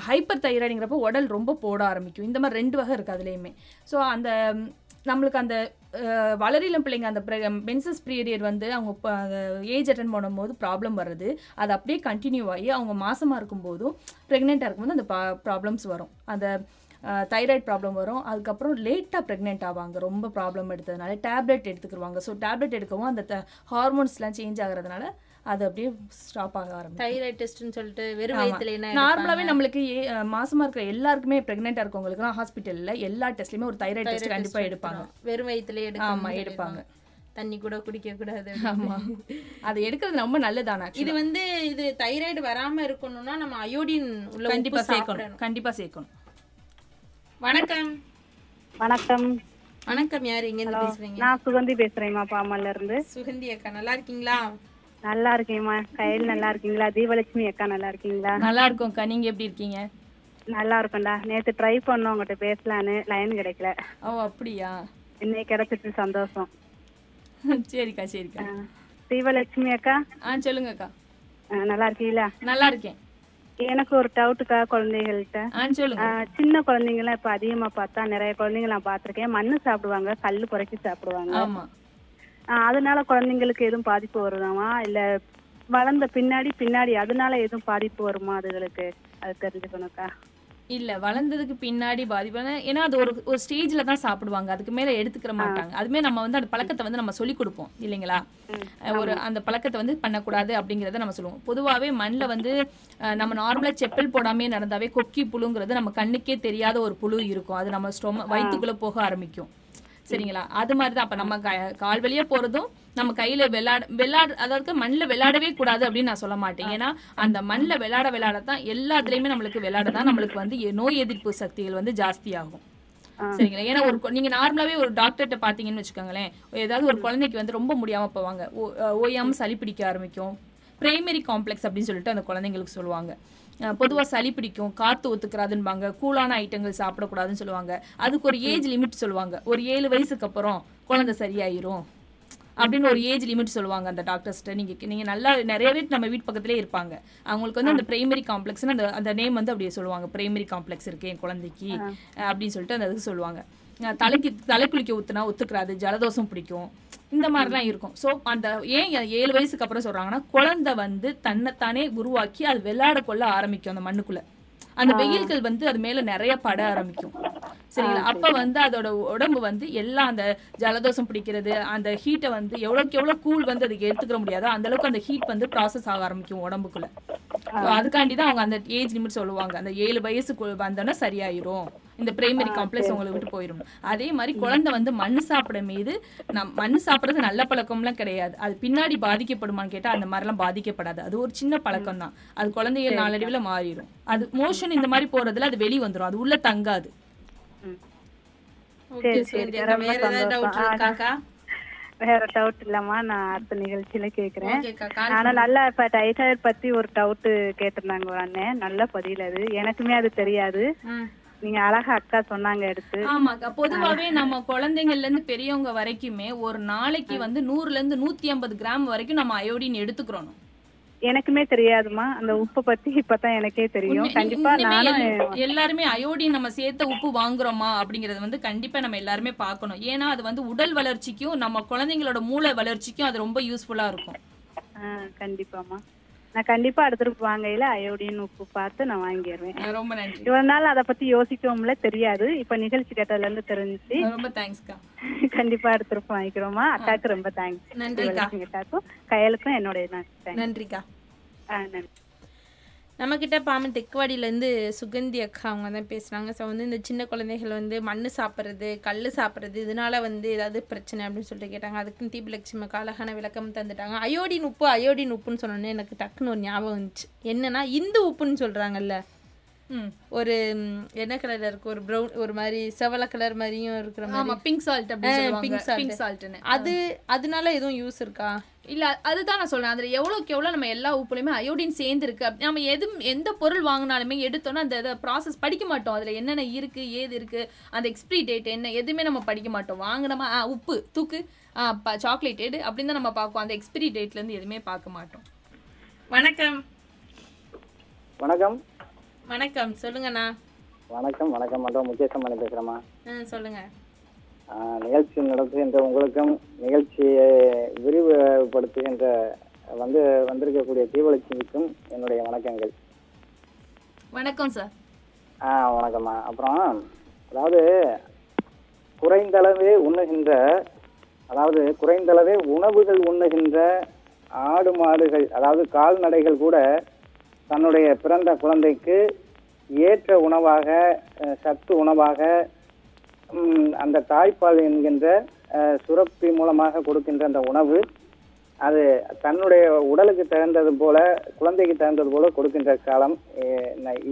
P: ஹைப்பர் தைராய்டுங்கிறப்ப உடல் ரொம்ப போட ஆரம்பிக்கும். இந்த மாதிரி ரெண்டு வகை இருக்குது அதுலேயுமே. ஸோ அந்த நம்மளுக்கு அந்த வளரிலும் பிள்ளைங்க அந்த மென்சஸ் பீரியட் வந்து அவங்க ஏஜ் அட்டன் பண்ணும்போது ப்ராப்ளம் வருது அது அப்படியே கண்டினியூ ஆகி அவங்க மாசமாக இருக்கும்போதும் ப்ரெக்னெண்ட்டாக இருக்கும்போது அந்த ப்ராப்ளம்ஸ் வரும். அந்த தைராய்டு ப்ராப்ளம் வரும். அதுக்கப்புறம் லேட்டாக ப்ரெக்னென்ட் ஆவாங்க. ரொம்ப ப்ராப்ளம் எடுத்ததுனால டேப்லெட் எடுத்துக்கிருவாங்க. ஸோ டேப்லெட் எடுக்கவும் அந்த ஹார்மோன்ஸ்லாம் சேஞ்ச் ஆகுறதுனால அது அப்படியே ஸ்டாப் ஆக ஆரம்பிக்கும்.
F: தைராய்டு டெஸ்ட்னு சொல்லிட்டு வெறும் என்ன
P: நார்மலாவே
F: எடுப்பாங்க?
P: நம்மளுக்கு ஏ- அஹ் மாசமா இருக்கிற எல்லாருக்குமே பிரெக்னெண்டா இருக்கவங்களுக்குலாம் ஹாஸ்பிட்டல்ல எல்லா டெஸ்ட்லயுமே ஒரு தைராய்டு டெஸ்ட் கண்டிப்பா
F: test
P: எடுப்பாங்க.
F: வெறும்
P: ஆமா
F: சொல்லிருக்காங்க.
P: எடுப்பாங்க.
F: தண்ணி கூட குடிக்க கூடாது
P: ஆமா. அது எடுக்கிறது ரொம்ப நல்லதானா
F: இது வந்து இது தைராய்டு வராம இருக்கணும்னா நம்ம அயோடின் உள்ள
P: கண்டிப்பா சேர்க்கணும். கண்டிப்பா சேர்க்கணும்.
F: வணக்கம்.
Q: வணக்கம்.
F: வணக்கம் யார்? எங்க இருந்து பேசுறீங்க?
Q: நான் சுகந்தி பேசுறேன்மா பாமல்ல இருந்து.
F: சுகந்தி அக்கா நல்லா இருக்கீங்களா?
Q: நல்லா இருக்கேம்மா. கையில் நல்லா இருக்கீங்களா? தீபலட்சுமி அக்கா நல்லா இருக்கீங்களா?
P: நல்லா இருக்கோம்க்கா. நீங்க எப்படி இருக்கீங்க?
Q: நல்லா இருக்கேன்டா நேத்து ட்ரை பண்ணோம் உங்ககிட்ட பேசலான்னு. லைன் கிடைக்கல.
P: ஓ அப்படியா?
Q: இன்னைக்கு கிடைச்சிட்டு சந்தோஷம்.
P: சரிக்கா சரிக்கா.
Q: தீபலட்சுமி அக்கா?
P: ஆ சொல்லுங்க அக்கா
Q: ஆ, நல்லா இருக்கீங்களா?
P: நல்லா இருக்கேன்.
Q: எனக்கு ஒரு டவுட்டுக்கா குழந்தைகள்கிட்ட சின்ன குழந்தைங்களாம் இப்ப அதிகமா பார்த்தா நிறைய குழந்தைங்க நான் பார்த்திருக்கேன். மண்ணு சாப்பிடுவாங்க கல்லு குறைச்சி சாப்பிடுவாங்க. அதனால குழந்தைங்களுக்கு எதுவும் பாதிப்பு வருதாமா? இல்ல வளர்ந்த பின்னாடி பின்னாடி அதனால எதுவும் பாதிப்பு வருமா அதுகளுக்கு? அது தெரிஞ்சுக்கணும்க்கா.
P: இல்ல வளர்ந்ததுக்கு பின்னாடி பாதிப்பு ஏன்னா அது ஒரு ஒரு ஸ்டேஜ்ல தான் சாப்பிடுவாங்க. அதுக்கு மேல எடுத்துக்கிற மாட்டாங்க. அதுமே நம்ம வந்து அந்த பழக்கத்தை வந்து நம்ம சொல்லி கொடுப்போம். இல்லைங்களா? ஒரு அந்த பழக்கத்தை வந்து பண்ணக்கூடாது அப்படிங்கறத நம்ம சொல்லுவோம். பொதுவாவே மண்ணில் வந்து நம்ம நார்மலா செப்பல் போடாமே நடந்தாவே கொக்கி புழுங்கிறது நம்ம கண்ணுக்கே தெரியாத ஒரு புழு இருக்கும். அது நம்ம ஸ்டொம வயிற்றுக்குள்ள போக ஆரம்பிக்கும். சரிங்களா? அது மாதிரி தான் அப்ப நம்ம கால் வழியா போறதும் நம்ம கையில விளையாட விளையாட அதாவது மண்ணில் விளையாடவே கூடாது அப்படின்னு நான் சொல்ல மாட்டேன். ஏன்னா அந்த மண்ணில் விளையாட விளையாட தான் எல்லாத்துலயுமே நம்மளுக்கு விளையாட தான் நம்மளுக்கு வந்து நோய் எதிர்ப்பு சக்திகள் வந்து ஜாஸ்தி ஆகும் சரிங்களா? ஏன்னா ஒரு நீங்க நார்மலாவே ஒரு டாக்டர்கிட்ட பாத்தீங்கன்னு வச்சுக்கோங்களேன். ஏதாவது ஒரு குழந்தைக்கு வந்து ரொம்ப முடியாம போவாங்க. ஓயாம சளி பிடிக்க ஆரம்பிக்கும். பிரைமரி காம்ப்ளெக்ஸ் அப்படின்னு சொல்லிட்டு அந்த குழந்தைங்களுக்கு சொல்லுவாங்க. அஹ் பொதுவா சளி பிடிக்கும் காத்து ஒத்துக்கிறாதுன்பாங்க. கூலான ஐட்டங்கள் சாப்பிடக்கூடாதுன்னு சொல்லுவாங்க. அதுக்கு ஒரு ஏஜ் லிமிட் சொல்லுவாங்க. ஒரு ஏழு வயசுக்கு அப்புறம் குழந்தை சரியாயிரும். அப்படின்னு ஒரு ஏஜ் லிமிட் சொல்லுவாங்க அந்த டாக்டர்ஸ்ட்ட. நீங்க நீங்க நல்லா நிறைய பேர் நம்ம வீட்டு பக்கத்திலே இருப்பாங்க. அவங்களுக்கு வந்து அந்த பிரைமரி காம்ப்ளெக்ஸ்னு அந்த அந்த நேம் வந்து அப்படியே சொல்லுவாங்க. பிரைமரி காம்ப்ளெக்ஸ் இருக்கு என் குழந்தைக்கு அப்படின்னு சொல்லிட்டு அந்த இது சொல்லுவாங்க. தலைக்கு தலை குளிக்க ஊத்துனா ஒத்துக்கிறாது ஜலதோஷம் பிடிக்கும். இந்த மாதிரிலாம் இருக்கும். ஸோ அந்த ஏன் ஏழு வயசுக்கு அப்புறம் சொல்றாங்கன்னா குழந்தை வந்து தன்னைத்தானே உருவாக்கி அது விளையாட கொள்ள ஆரம்பிக்கும் அந்த மண்ணுக்குள்ள. அந்த வெயில்கள் வந்து அது மேல நிறைய பட ஆரம்பிக்கும். சரிங்களா? அப்ப வந்து அதோட உடம்பு வந்து எல்லாம் அந்த ஜலதோஷம் பிடிக்கிறது அந்த ஹீட்டை வந்து எவ்வளவுக்கு எவ்வளவு கூல் வந்து அதுக்கு எடுத்துக்கிற முடியாதோ அந்த அளவுக்கு அந்த ஹீட் வந்து ப்ராசஸ் ஆக ஆரம்பிக்கும் உடம்புக்குள்ள. அதுக்காண்டி தான் அவங்க அந்த ஏஜ் லிமிட் சொல்லுவாங்க. அந்த ஏழு வயசுக்கு வந்தோன்னா சரியாயிரும். இந்த பிரைமரி காம்ப்ளெக்ஸ் உங்களை விட்டு போயிடும் அதே மாதிரி குழந்தை வந்து மண்ணு சாப்பிட மீது நம் மண்ணு சாப்பிடுறது நல்ல பழக்கம்லாம் கிடையாது. அது பின்னாடி பாதிக்கப்படுமான்னு கேட்டா அந்த மாதிரிலாம் பாதிக்கப்படாது. அது ஒரு சின்ன பழக்கம் தான் அது குழந்தைகள் நாளடைவில் மாறிடும் அது மோஷன் இந்த மாதிரி போறதுல அது வெளி வந்துடும் அது உள்ள தங்காது.
F: வேற டவுட்
Q: இல்லம்மா நான் அடுத்த நிகழ்ச்சியில கேக்குறேன். ஆனா நல்லா இப்ப டைட்டாய்டு பத்தி ஒரு டவுட் கேட்டிருந்தாங்க ஒரு அண்ணன் நல்ல பதில் அது. எனக்குமே அது தெரியாது. நீங்க அழகா அக்கா சொன்னாங்க எடுத்து.
P: ஆமாக்கா பொதுவாவே நம்ம குழந்தைங்கள்ல இருந்து பெரியவங்க வரைக்குமே ஒரு நாளைக்கு வந்து நூறுல இருந்து நூத்தி ஐம்பது கிராம் வரைக்கும் நம்ம அயோடின் எடுத்துக்கிறோம்
Q: எனக்குமே தெரியாதுமா அந்த உப்பை பத்தி இப்பதான் எனக்கே தெரியும். கண்டிப்பா நானும்
P: எல்- எல்லாருமே அயோடின் நம்ம சேர்த்த உப்பு வாங்குறோமா அப்படிங்கறது வந்து கண்டிப்பா நம்ம எல்லாருமே பார்க்கணும். ஏன்னா அது வந்து உடல் வளர்ச்சிக்கும் நம்ம குழந்தைங்களோட மூளை வளர்ச்சிக்கும் அது ரொம்ப யூஸ்ஃபுல்லா இருக்கும்.
Q: கண்டிப்பாமா நான் கண்டிப்பா அடுத்த trip வாங்கையில அயோடின் உப்பு பார்த்து நான் வாங்கிடுவேன்
P: ரொம்ப நன்றி.
Q: இவ்வளவு நாள் அதை பத்தி யோசிக்கவும்ல தெரியாது. இப்ப நிகழ்ச்சி கேட்டதுல இருந்து தெரிஞ்சுச்சு
P: ரொம்ப தேங்க்ஸ்க்கா
Q: கண்டிப்பா அடுத்த trip வாங்கிக்கிறோமா? அக்காவுக்கு ரொம்ப தேங்க்ஸ்
F: நன்றிக்கா.
Q: அக்காவுக்கும் கையலுக்கும் என்னுடைய.
F: நன்றிக்கா.
Q: நன்றி.
F: நம்மக்கிட்ட பாமன் தெக்குவாடியிலேருந்து சுகந்தி அக்கா அவங்க தான் பேசுகிறாங்க ஸோ வந்து இந்த சின்ன குழந்தைகள் வந்து மண் சாப்பிட்றது கல் சாப்பிட்றது இதனால வந்து ஏதாவது பிரச்சனை அப்படின்னு சொல்லிட்டு கேட்டாங்க. அதுக்குன்னு தீபலட்சுமிக்கு அழகான விளக்கம் தந்துட்டாங்க. அயோடின் உப்பு அயோடின் உப்புன்னு சொன்னோன்னே எனக்கு டக்குன்னு ஒரு ஞாபகம் வந்துச்சு. என்னன்னா இந்து உப்புன்னு சொல்கிறாங்கல்ல ஒரு என்ன கலர்ல இருக்கு ஒரு ப்ரௌன் ஒரு மாதிரி செவல கலர் மாதிரியும் இருக்கிற
P: ஆமா
F: மாதிரி
P: pink salt
F: pink salt.
P: Pink சால்ட்னு
F: அது அதனால எதுவும் யூஸ் இருக்கா?
P: இல்ல அதுதான் நான் சொல்றேன். அதுல எவ்வளவுக்கு எவ்வளவு நம்ம எல்லா உப்புலையுமே அயோடின் சேர்ந்து இருக்கு அப்படி நம்ம எது எந்த பொருள் வாங்கினாலுமே எடுத்தோன்னா அந்த ப்ராசஸ் படிக்க மாட்டோம். அதுல என்னென்ன இருக்கு ஏது இருக்கு அந்த எக்ஸ்பிரி டேட் என்ன எதுவுமே நம்ம படிக்க மாட்டோம். வாங்கினோமா? உப்பு தூக்கு சாக்லேட் எடு அப்படின்னு தான் நம்ம பார்ப்போம் அந்த எக்ஸ்பிரி டேட்ல இருந்து எதுவுமே பார்க்க மாட்டோம்.
F: வணக்கம்.
R: வணக்கம்.
F: வணக்கம் சொல்லுங்கண்ணா.
R: வணக்கம் வணக்கம். மன்றம் முகேசம்மணி பேசுகிறேம்மா
F: ம் சொல்லுங்க.
R: நிகழ்ச்சி நடத்துகின்ற உங்களுக்கும் நிகழ்ச்சியை விரிவுபடுத்துகின்ற வந்து வந்திருக்கக்கூடிய தீபலட்சுமிக்கும் என்னுடைய வணக்கங்கள்.
P: வணக்கம் சார்.
R: ஆ வணக்கம்மா. அப்புறம் அதாவது குறைந்தளவே உண்ணுகின்ற அதாவது குறைந்தளவே உணவுகள் உண்ணுகின்ற ஆடு மாடுகள் அதாவது கால்நடைகள் கூட தன்னுடைய பிறந்த குழந்தைக்கு ஏற்ற உணவாக சத்து உணவாக அந்த தாய்ப்பால் என்கின்ற சுரப்பி மூலமாக கொடுக்கின்ற அந்த உணவு அது தன்னுடைய உடலுக்கு தகுந்தது போல குழந்தைக்கு தகுந்தது போல கொடுக்கின்ற காலம்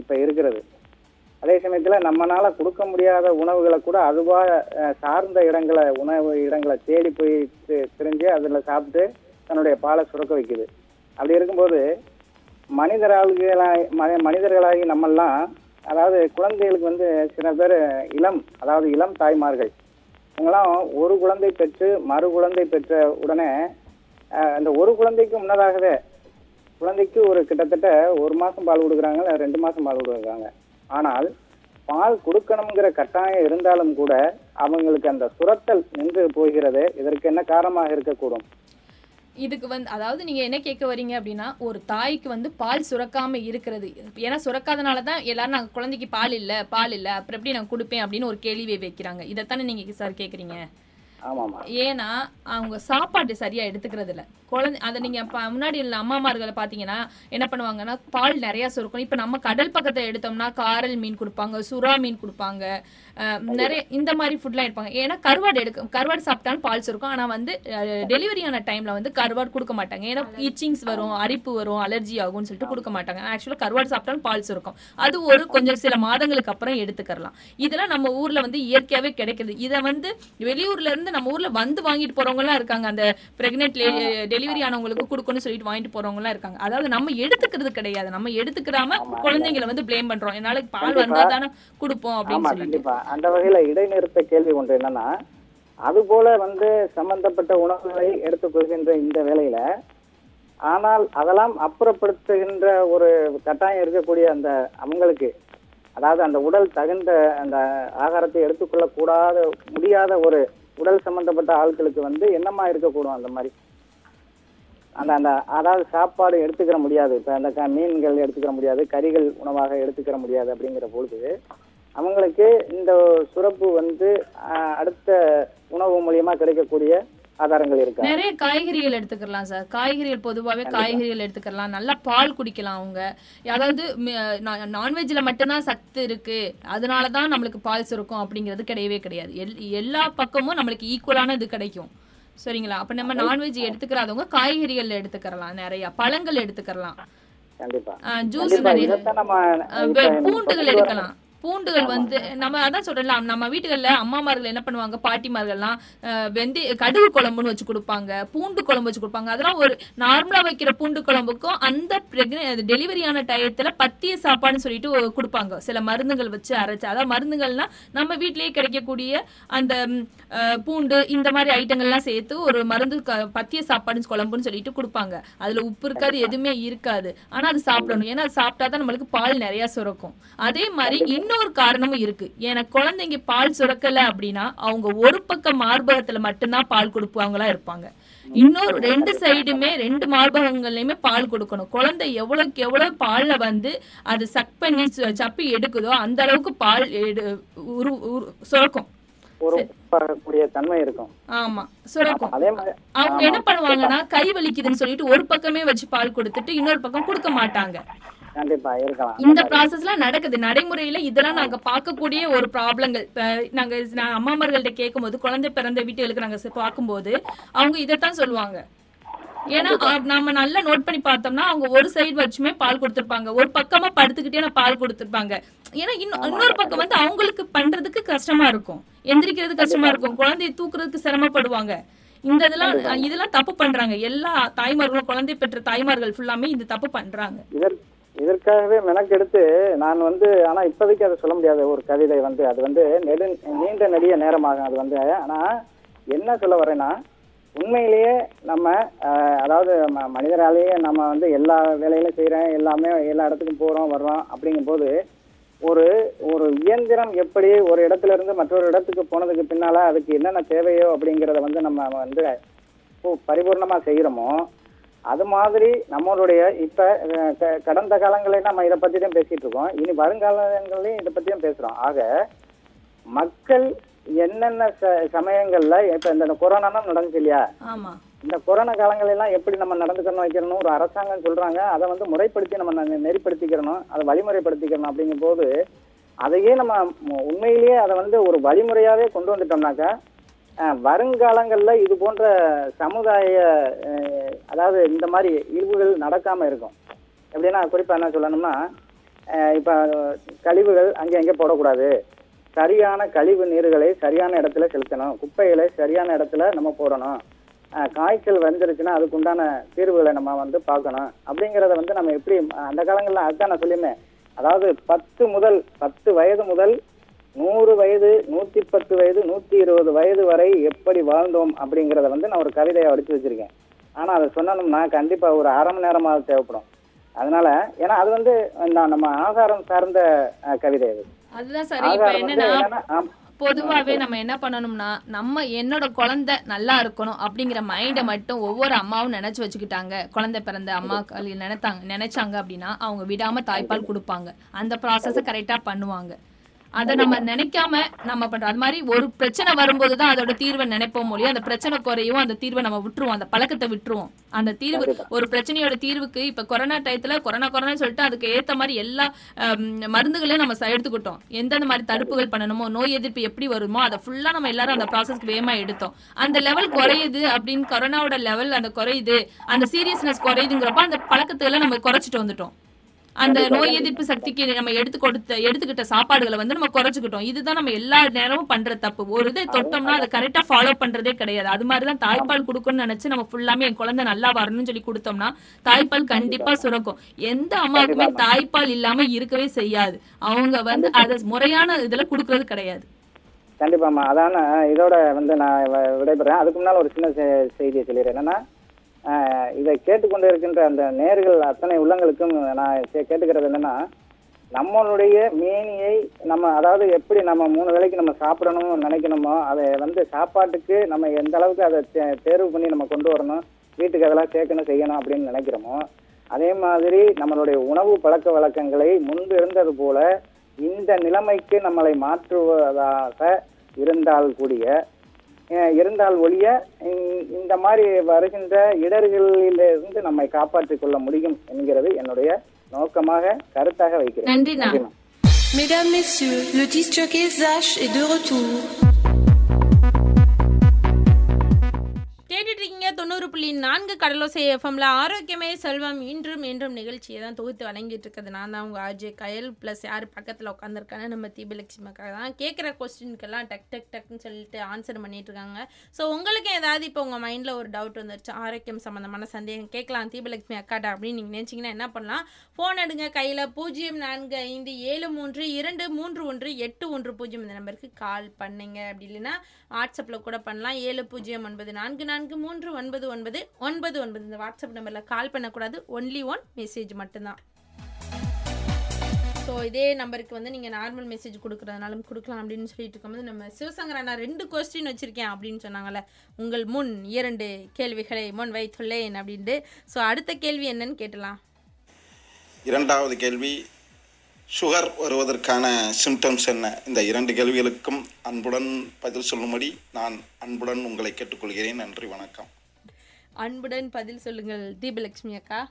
R: இப்போ இருக்கிறது. அதே சமயத்தில் நம்மனால கொடுக்க முடியாத உணவுகளை கூட அதுவாக சார்ந்த இடங்களை உணவு இடங்களை தேடி போய் தெரிஞ்சு அதில் சாப்பிட்டு தன்னுடைய பாலை சுரக்க வைக்குது. அப்படி இருக்கும்போது மனிதர்களாய் மனிதர்களாகி நம்மெல்லாம் அதாவது குழந்தைகளுக்கு வந்து சில பேர் இளம் அதாவது இளம் தாய்மார்கள். இவங்கெல்லாம் ஒரு குழந்தை பெற்று மறு குழந்தை பெற்ற உடனே அந்த ஒரு குழந்தைக்கு முன்னதாகவே குழந்தைக்கு ஒரு கிட்டத்தட்ட ஒரு மாதம் பால் கொடுக்குறாங்க இல்லை ரெண்டு மாதம் பால் கொடுக்குறாங்க. ஆனால் பால் கொடுக்கணுங்கிற கட்டாயம் இருந்தாலும் கூட அவங்களுக்கு அந்த சுரத்தல் நின்று போகிறது இதற்கு என்ன காரணமாக இருக்கக்கூடும்?
P: இதுக்கு வந்து அதாவது நீங்க என்ன கேட்க வரீங்க அப்படின்னா ஒரு தாய்க்கு வந்து பால் சுரக்காம இருக்கிறது. ஏன்னா சுரக்காதனால தான் எல்லாரும் நாங்க குழந்தைக்கு பால் இல்ல பால் இல்ல அப்புறம் எப்படி நான் கொடுப்பேன் அப்படின்னு ஒரு கேள்வியை வைக்கிறாங்க. இதைத்தானே நீங்க சார் கேக்குறீங்க?
R: ஆமாமா.
P: ஏன்னா அவங்க சாப்பாடு சரியா எடுத்துக்கிறது இல்ல. குழந்தை அதை நீங்க முன்னாடி உள்ள அம்மாமார்களை பாத்தீங்கன்னா என்ன பண்ணுவாங்கன்னா பால் நிறைய சுருக்கும் இப்ப நம்ம கடல் பக்கத்துல எடுத்தோம்னா காரல் மீன் கொடுப்பாங்க சுறா மீன் கொடுப்பாங்க நிறைய இந்த மாதிரி ஃபுட்லாம் எடுப்பாங்க. ஏன்னா கருவாடு எடுக்க கருவாடு சாப்பிட்டாலும் பால் சுருக்கும். ஆனா வந்து டெலிவரி ஆன டைம்ல வந்து கருவாடு கொடுக்க மாட்டாங்க. ஏன்னா இச்சிங்ஸ் வரும் அரிப்பு வரும் அலர்ஜி ஆகும்னு சொல்லிட்டு கொடுக்க மாட்டாங்க. ஆக்சுவலா கருவாடு சாப்பிட்டாலும் பால் சுருக்கும். அது ஒரு கொஞ்சம் சில மாதங்களுக்கு அப்புறம் எடுத்துக்கலாம் இதெல்லாம் நம்ம ஊர்ல வந்து இயற்கையாவே கிடைக்குது. இதை வந்து வெளியூர்ல இருந்து நம்ம ஊர்ல வந்து வாங்கிட்டு போறவங்க எல்லாம் இருக்காங்க. அந்த பிரெக்னென்ட் டெலிவரி ஆனவங்களுக்கு கொடுக்கணும்னு சொல்லிட்டு வாங்கிட்டு போறவங்க எல்லாம் இருக்காங்க. அதாவது நம்ம எடுத்துக்கிறது கிடையாது. நம்ம எடுத்துக்கிறாம குழந்தைங்களை வந்து ப்ளேம் பண்றோம். என்னால பால். வந்தா தானே கொடுப்போம் அப்படின்னு சொல்லிட்டு.
R: அந்த வகையில இடைநிறுத்த கேள்வி ஒன்று என்னன்னா அது போல வந்து சம்பந்தப்பட்ட உணவுகளை எடுத்துக்கொள்கின்ற இந்த வேலையில ஆனால் அதெல்லாம் அப்புறப்படுத்துகின்ற ஒரு கட்டாயம் இருக்கக்கூடிய அந்த அவங்களுக்கு அதாவது அந்த உடல் தகுந்த அந்த ஆகாரத்தை எடுத்துக்கொள்ள கூடாத முடியாத ஒரு உடல் சம்பந்தப்பட்ட ஆட்களுக்கு வந்து என்னமா இருக்கக்கூடும் அந்த மாதிரி? அந்த அந்த அதாவது சாப்பாடு எடுத்துக்கிற முடியாது. இப்போ அந்த க- மீன்கள் எடுத்துக்கிற முடியாது கறிகள் உணவாக எடுத்துக்கிற முடியாது அப்படிங்கிற பொழுது அவங்களுக்கு இந்த சுரப்பு வந்து அடுத்த உணவு மூலியமா கிடைக்கக்கூடிய ஆதாரங்கள் இருக்கா?
P: நிறைய காய்கறிகள் எடுத்துக்கலாம் சார். காய்கறிகள் பொதுவாகவே காய்கறிகள் எடுத்துக்கலாம். நல்லா பால் குடிக்கலாம் அவங்க. அதாவது நான்வெஜ்ல மட்டும்தான் சத்து இருக்கு. அதனால தான் நம்மளுக்கு பால் சுரக்கும் அப்படிங்கிறது கிடையவே கிடையாது. எல் எல்லா பக்கமும் நம்மளுக்கு ஈக்குவலான இது கிடைக்கும். சரிங்களா? அப்ப நம்ம நான்வெஜ் எடுத்துக்கிறாதவங்க காய்கறிகள் எடுத்துக்கலாம் நிறைய. பழங்கள் எடுத்துக்கலாம்
R: கண்டிப்பா.
P: ஜூஸ் நிறைய. பூண்டுகள் எடுக்கலாம். பூண்டுகள் வந்து நம்ம அதான் சொல்றலாம் நம்ம வீட்டுகள்ல அம்மாமார்கள் என்ன பண்ணுவாங்க பாட்டிமார்கள்லாம் அஹ், வெந்தய கடுகு குழம்புன்னு வச்சு கொடுப்பாங்க பூண்டு குழம்பு வச்சு கொடுப்பாங்க. அதெல்லாம் ஒரு நார்மலா வைக்கிற பூண்டு குழம்புக்கும் அந்த டெலிவரி ஆன டயத்துல பத்திய சாப்பாடுன்னு சொல்லிட்டு கொடுப்பாங்க. சில மருந்துகள் வச்சு அரைச்சு. அதாவது மருந்துகள்னா நம்ம வீட்டிலேயே கிடைக்கக்கூடிய அந்த பூண்டு இந்த மாதிரி ஐட்டங்கள்லாம் சேர்த்து ஒரு மருந்து பத்திய சாப்பாடு குழம்புன்னு சொல்லிட்டு கொடுப்பாங்க. அதுல உப்பு இருக்காது எதுவுமே இருக்காது. ஆனா அது சாப்பிடணும். ஏன்னா அது சாப்பிட்டா தான் நம்மளுக்கு பால் நிறைய சுரக்கும். அதே மாதிரி இன்னொரு காரணமும் இருக்கு. ஏன்னா குழந்தைங்க பால் சுரக்கல அப்படின்னா அவங்க ஒரு பக்கம் மார்பகத்துல மட்டும்தான் பால் கொடுப்பாங்களா இருப்பாங்க. இன்னொரு ரெண்டு சைடுமே ரெண்டு மார்பகங்கள்லயுமே பால் கொடுக்கணும். குழந்தை எவ்வளவுக்கு எவ்வளவு பால்ல வந்து அது சக் பண்ணி சப்பி எடுக்குதோ அந்த அளவுக்கு பால் உரு சுரக்கும். ஆமா சுரக்கும். அவங்க என்ன பண்ணுவாங்கன்னா கை வலிக்குதுன்னு சொல்லிட்டு ஒரு பக்கமே வச்சு பால் கொடுத்துட்டு இன்னொரு பக்கம் கொடுக்க மாட்டாங்க.
R: கண்டிப்பா இருக்கலாம்.
P: இந்த ப்ராசஸ்லாம் நடக்குது. நடைமுறையில இதெல்லாம் நாங்க பார்க்கக்கூடிய ஒரு ப்ராப்ளங்கள் நாங்க அம்மாமார்கள்ட்ட கேட்கும்போது குழந்தை பிறந்த வீட்டுகளுக்கு நாங்க பார்க்கும்போது அவங்க இதைத்தான் சொல்லுவாங்க. ஏன்னா நம்ம நல்லா நோட் பண்ணி பார்த்தோம்னா அவங்க ஒரு சைடு வச்சுமே பால் கொடுத்திருப்பாங்க. ஒரு பக்கமா படுத்துக்கிட்டே நான் பால் கொடுத்திருப்பாங்க. ஏன்னா இன்னொரு பக்கம் வந்து அவங்களுக்கு பண்றதுக்கு கஷ்டமா இருக்கும். எந்திரிக்கிறது கஷ்டமா இருக்கும். குழந்தையை தூக்குறதுக்கு சிரமப்படுவாங்க. இந்த இதெல்லாம் இதெல்லாம் தப்பு பண்றாங்க. எல்லா தாய்மார்களும் குழந்தை பெற்ற தாய்மார்கள் ஃபுல்லாமே இந்த தப்பு பண்றாங்க.
R: இதற்காகவே மெனக்கெடுத்து நான் வந்து ஆனா இப்போதைக்கு அதை சொல்ல முடியாத ஒரு கவிதை வந்து அது வந்து நெடு நீண்ட நெடிய நேரமாகும் அது வந்து ஆனா என்ன சொல்ல வரேன்னா உண்மையிலேயே நம்ம அதாவது ம- மனிதராலேயே நம்ம வந்து எல்லா வேலையிலும் செய்கிறோம் எல்லாமே எல்லா இடத்துக்கும் போகிறோம் வர்றோம் அப்படிங்கும்போது ஒரு ஒரு இயந்திரம் எப்படி ஒரு இடத்துல இருந்து மற்றொரு இடத்துக்கு போனதுக்கு பின்னால் அதுக்கு என்னென்ன தேவையோ அப்படிங்கிறத வந்து நம்ம வந்து பரிபூர்ணமாக செய்கிறோமோ அது மாதிரி நம்மளுடைய இப்ப கடந்த காலங்களில் நம்ம இதை பத்தி தான் பேசிட்டு இருக்கோம். இனி வருங்காலங்களையும் இதை பத்தி தான் பேசுறோம். ஆக மக்கள் என்னென்ன சமயங்கள்ல இப்ப இந்த கொரோனா நடந்துச்சு இல்லையா? இந்த கொரோனா காலங்களெல்லாம் எப்படி நம்ம நடந்துக்கணும் வைக்கணும் ஒரு அரசாங்கம் சொல்றாங்க. அதை வந்து முறைப்படுத்தி நம்ம நெறிப்படுத்திக்கிறணும். அதை வழிமுறைப்படுத்திக்கிறணும் அப்படிங்கும் போது அதையே நம்ம உண்மையிலேயே அதை வந்து ஒரு வழிமுறையாவே கொண்டு வந்துட்டோம்னாக்கா வருங்காலங்களில் இது போன்ற சமுதாய அதாவது இந்த மாதிரி இழிவுகள் நடக்காமல் இருக்கும். எப்படின்னா குறிப்பாக என்ன சொல்லணும்னா இப்போ கழிவுகள் அங்கே அங்கே போடக்கூடாது. சரியான கழிவு நீர்களை சரியான இடத்துல செலுத்தணும். குப்பைகளை சரியான இடத்துல நம்ம போடணும். காய்ச்சல் வந்துருச்சுன்னா அதுக்கு உண்டான தீர்வுகளை நம்ம வந்து பார்க்கணும். அப்படிங்கிறத வந்து நம்ம எப்படி அந்த காலங்களில் அதுதான் நான் சொல்லியுமே அதாவது பத்து முதல் பத்து வயது முதல் நூறு வயது நூத்தி பத்து வயது நூத்தி இருபது வயது வரை எப்படி வாழ்ந்தோம் அப்படிங்கிறத வந்து நான் ஒரு கவிதையை அடிச்சு வச்சிருக்கேன். ஆனால் அதை சொன்னோம்னா கண்டிப்பாக ஒரு அரை மணி நேரமாவது தேவைப்படும். அதனால ஏன்னா அது வந்து நான் நம்ம ஆகாரம் சார்ந்த கவிதை அது.
P: அதுதான் சரி இப்ப என்னன்னா பொதுவாவே நம்ம என்ன பண்ணணும்னா நம்ம என்னோட குழந்தை நல்லா இருக்கணும் அப்படிங்கிற மைண்டை மட்டும் ஒவ்வொரு அம்மாவும் நினைச்சு வச்சுக்கிட்டாங்க. குழந்தை பிறந்த அம்மாக்கள் நினைத்தாங்க நினைச்சாங்க அப்படின்னா அவங்க விடாம தாய்ப்பால் கொடுப்பாங்க. அந்த ப்ராசஸை கரெக்டா பண்ணுவாங்க. அதை நம்ம நினைக்காம நம்ம பண்றோம் அது மாதிரி ஒரு பிரச்சனை வரும்போது தான் அதோட தீர்வை நினைப்போம் மொழியும் அந்த பிரச்சனை குறையும் அந்த தீர்வை நம்ம விட்டுருவோம் அந்த பழக்கத்தை விட்டுருவோம். அந்த தீர்வு ஒரு பிரச்சனையோட தீர்வுக்கு இப்ப கொரோனா டயத்துல கொரோனா கொரோனா சொல்லிட்டு அதுக்கு ஏத்த மாதிரி எல்லா மருந்துகளையும் நம்ம எடுத்துக்கிட்டோம். எந்தெந்த மாதிரி தடுப்புகள் பண்ணணுமோ நோய் எதிர்ப்பு எப்படி வருமோ அதை ஃபுல்லா நம்ம எல்லாரும் அந்த ப்ராசஸ்க்கு வேகமா எடுத்தோம். அந்த லெவல் குறையுது அப்படின்னு கொரோனாவோட லெவல் அந்த குறையுது அந்த சீரியஸ்னஸ் குறையுதுங்கிறப்ப அந்த பழக்கத்துல நம்ம குறைச்சிட்டு வந்துட்டோம். அந்த நோய் எதிர்ப்பு சக்திக்கு நம்ம எடுத்து கொடுத்த எடுத்துக்கிட்ட சாப்பாடுகளை வந்து நம்ம குறைச்சிக்கிட்டோம். இதுதான் நம்ம எல்லா நேரமும் பண்ற தப்பு. ஒரு இதை தொட்டோம்னா அதை கரெக்டா ஃபாலோ பண்றதே கிடையாது. அது மாதிரி தான் தாய்ப்பால் கொடுக்கணும்னு நினைச்சு நம்ம ஃபுல்லாமே என் குழந்தை நல்லா வரணும்னு சொல்லி கொடுத்தோம்னா தாய்ப்பால் கண்டிப்பா சுரக்கும். எந்த அம்மாவுக்குமே தாய்ப்பால் இல்லாம இருக்கவே செய்யாது. அவங்க வந்து அதை முறையான இதுல கொடுக்கறது கிடையாது.
R: கண்டிப்பாம்மா அதான இதோட வந்து நான் விடைபெறேன். அதுக்கு முன்னால் ஒரு சின்ன செய்தியை சொல்லிடுறேன். என்னன்னா இதை கேட்டுக்கொண்டு இருக்கின்ற அந்த நேர்கள் அத்தனை உள்ளங்களுக்கும் நான் கேட்டுக்கிறது என்னன்னா நம்மளுடைய மேனியை நம்ம அதாவது எப்படி நம்ம மூணு வேளைக்கு நம்ம சாப்பிடணும்னு நினைக்கணுமோ அதை வந்து சாப்பாட்டுக்கு நம்ம எந்த அளவுக்கு அதை தே- தேர்வு பண்ணி நம்ம கொண்டு வரணும் வீட்டுக்கு அதெல்லாம் சேர்க்கணும் செய்யணும் அப்படின்னு நினைக்கிறோமோ அதே மாதிரி நம்மளுடைய உணவு பழக்க வழக்கங்களை முன்பு இருந்தது போல இந்த நிலைமைக்கு நம்மளை மாற்றுவதாக இருந்தால் கூடிய இருந்தால் ஒழிய இந்த- இந்த மாதிரி வருகின்ற இடர்களிலிருந்து நம்மை காப்பாற்றிக் கொள்ள முடியும் என்கிறது என்னுடைய நோக்கமாக கருத்தாக வைக்கிறேன். நன்றிம்மா.
E: Mesdames, Messieurs, le jockey Zach est de retour.
F: கேட்டுட்ருக்கீங்க. தொண்ணூறு புள்ளி நான்கு கடலோசை எஃப்எம்ல ஆரோக்கியமே செல்வம். இன்றும் என்றும் நிகழ்ச்சியை தான் தொகுத்து வழங்கிட்டு இருக்கிறது நான் தான் உங்கள் ஆர்ஜே கயல். ப்ளஸ் யார் பக்கத்தில் உட்காந்துருக்காங்க நம்ம தீபலட்சுமிக்காக தான். கேட்குற கொஸ்டினுக்கெல்லாம் டக் டக் டக்னு சொல்லிட்டு ஆன்சர் பண்ணிட்டு இருக்காங்க ஸோ உங்களுக்கு ஏதாவது இப்போ உங்கள் மைண்டில் ஒரு டவுட் வந்துருச்சு? ஆரோக்கியம் சம்மந்தமான சந்தேகம் கேட்கலாம். தீபலட்சுமி அக்காட்டா அப்படின்னு நீங்கள் நினச்சிங்கன்னா என்ன பண்ணலாம்? ஃபோன் எடுங்க கையில். பூஜ்ஜியம் நான்கு ஐந்து ஏழு மூன்று இரண்டு மூன்று ஒன்று எட்டு ஒன்று பூஜ்ஜியம் இந்த நம்பருக்கு கால் பண்ணுங்க. அப்படி இல்லைன்னா வாட்ஸ்அப்பில் கூட பண்ணலாம். ஏழு பூஜ்ஜியம் ஒன்பது நான்கு நான்கு மூன்று ஒன்பது ஒன்பது ஒன்பது ஒன்பது. இந்த வாட்ஸ்அப் நம்பரில் கால் பண்ணக்கூடாது. ஒன்லி ஒன் மெசேஜ் மட்டும்தான். ஸோ இதே நம்பருக்கு வந்து நீங்கள் நார்மல் மெசேஜ் கொடுக்குறதுனாலும் கொடுக்கலாம் அப்படின்னு சொல்லிட்டு இருக்கும்போது நம்ம சிவசங்கர் அண்ணா ரெண்டு கொஸ்டின் வச்சுருக்கேன் அப்படின்னு சொன்னாங்கல்ல. உங்கள் முன் இரண்டு கேள்விகளை முன் வைத்துள்ளேன் அப்படின்ட்டு. ஸோ அடுத்த கேள்வி என்னன்னு கேட்டலாம்.
O: இரண்டாவது கேள்வி சுகர் வருவதற்கான சிம்டம்ஸ் என்ன? இந்த இரண்டு கேள்விகளுக்கும் அன்புடன் பதில் சொல்லும்படி நான் அன்புடன் உங்களை கேட்டுக்கொள்கிறேன். நன்றி வணக்கம்.
F: அன்புடன் பதில் சொல்லுங்கள் தீபலட்சுமி அக்கா.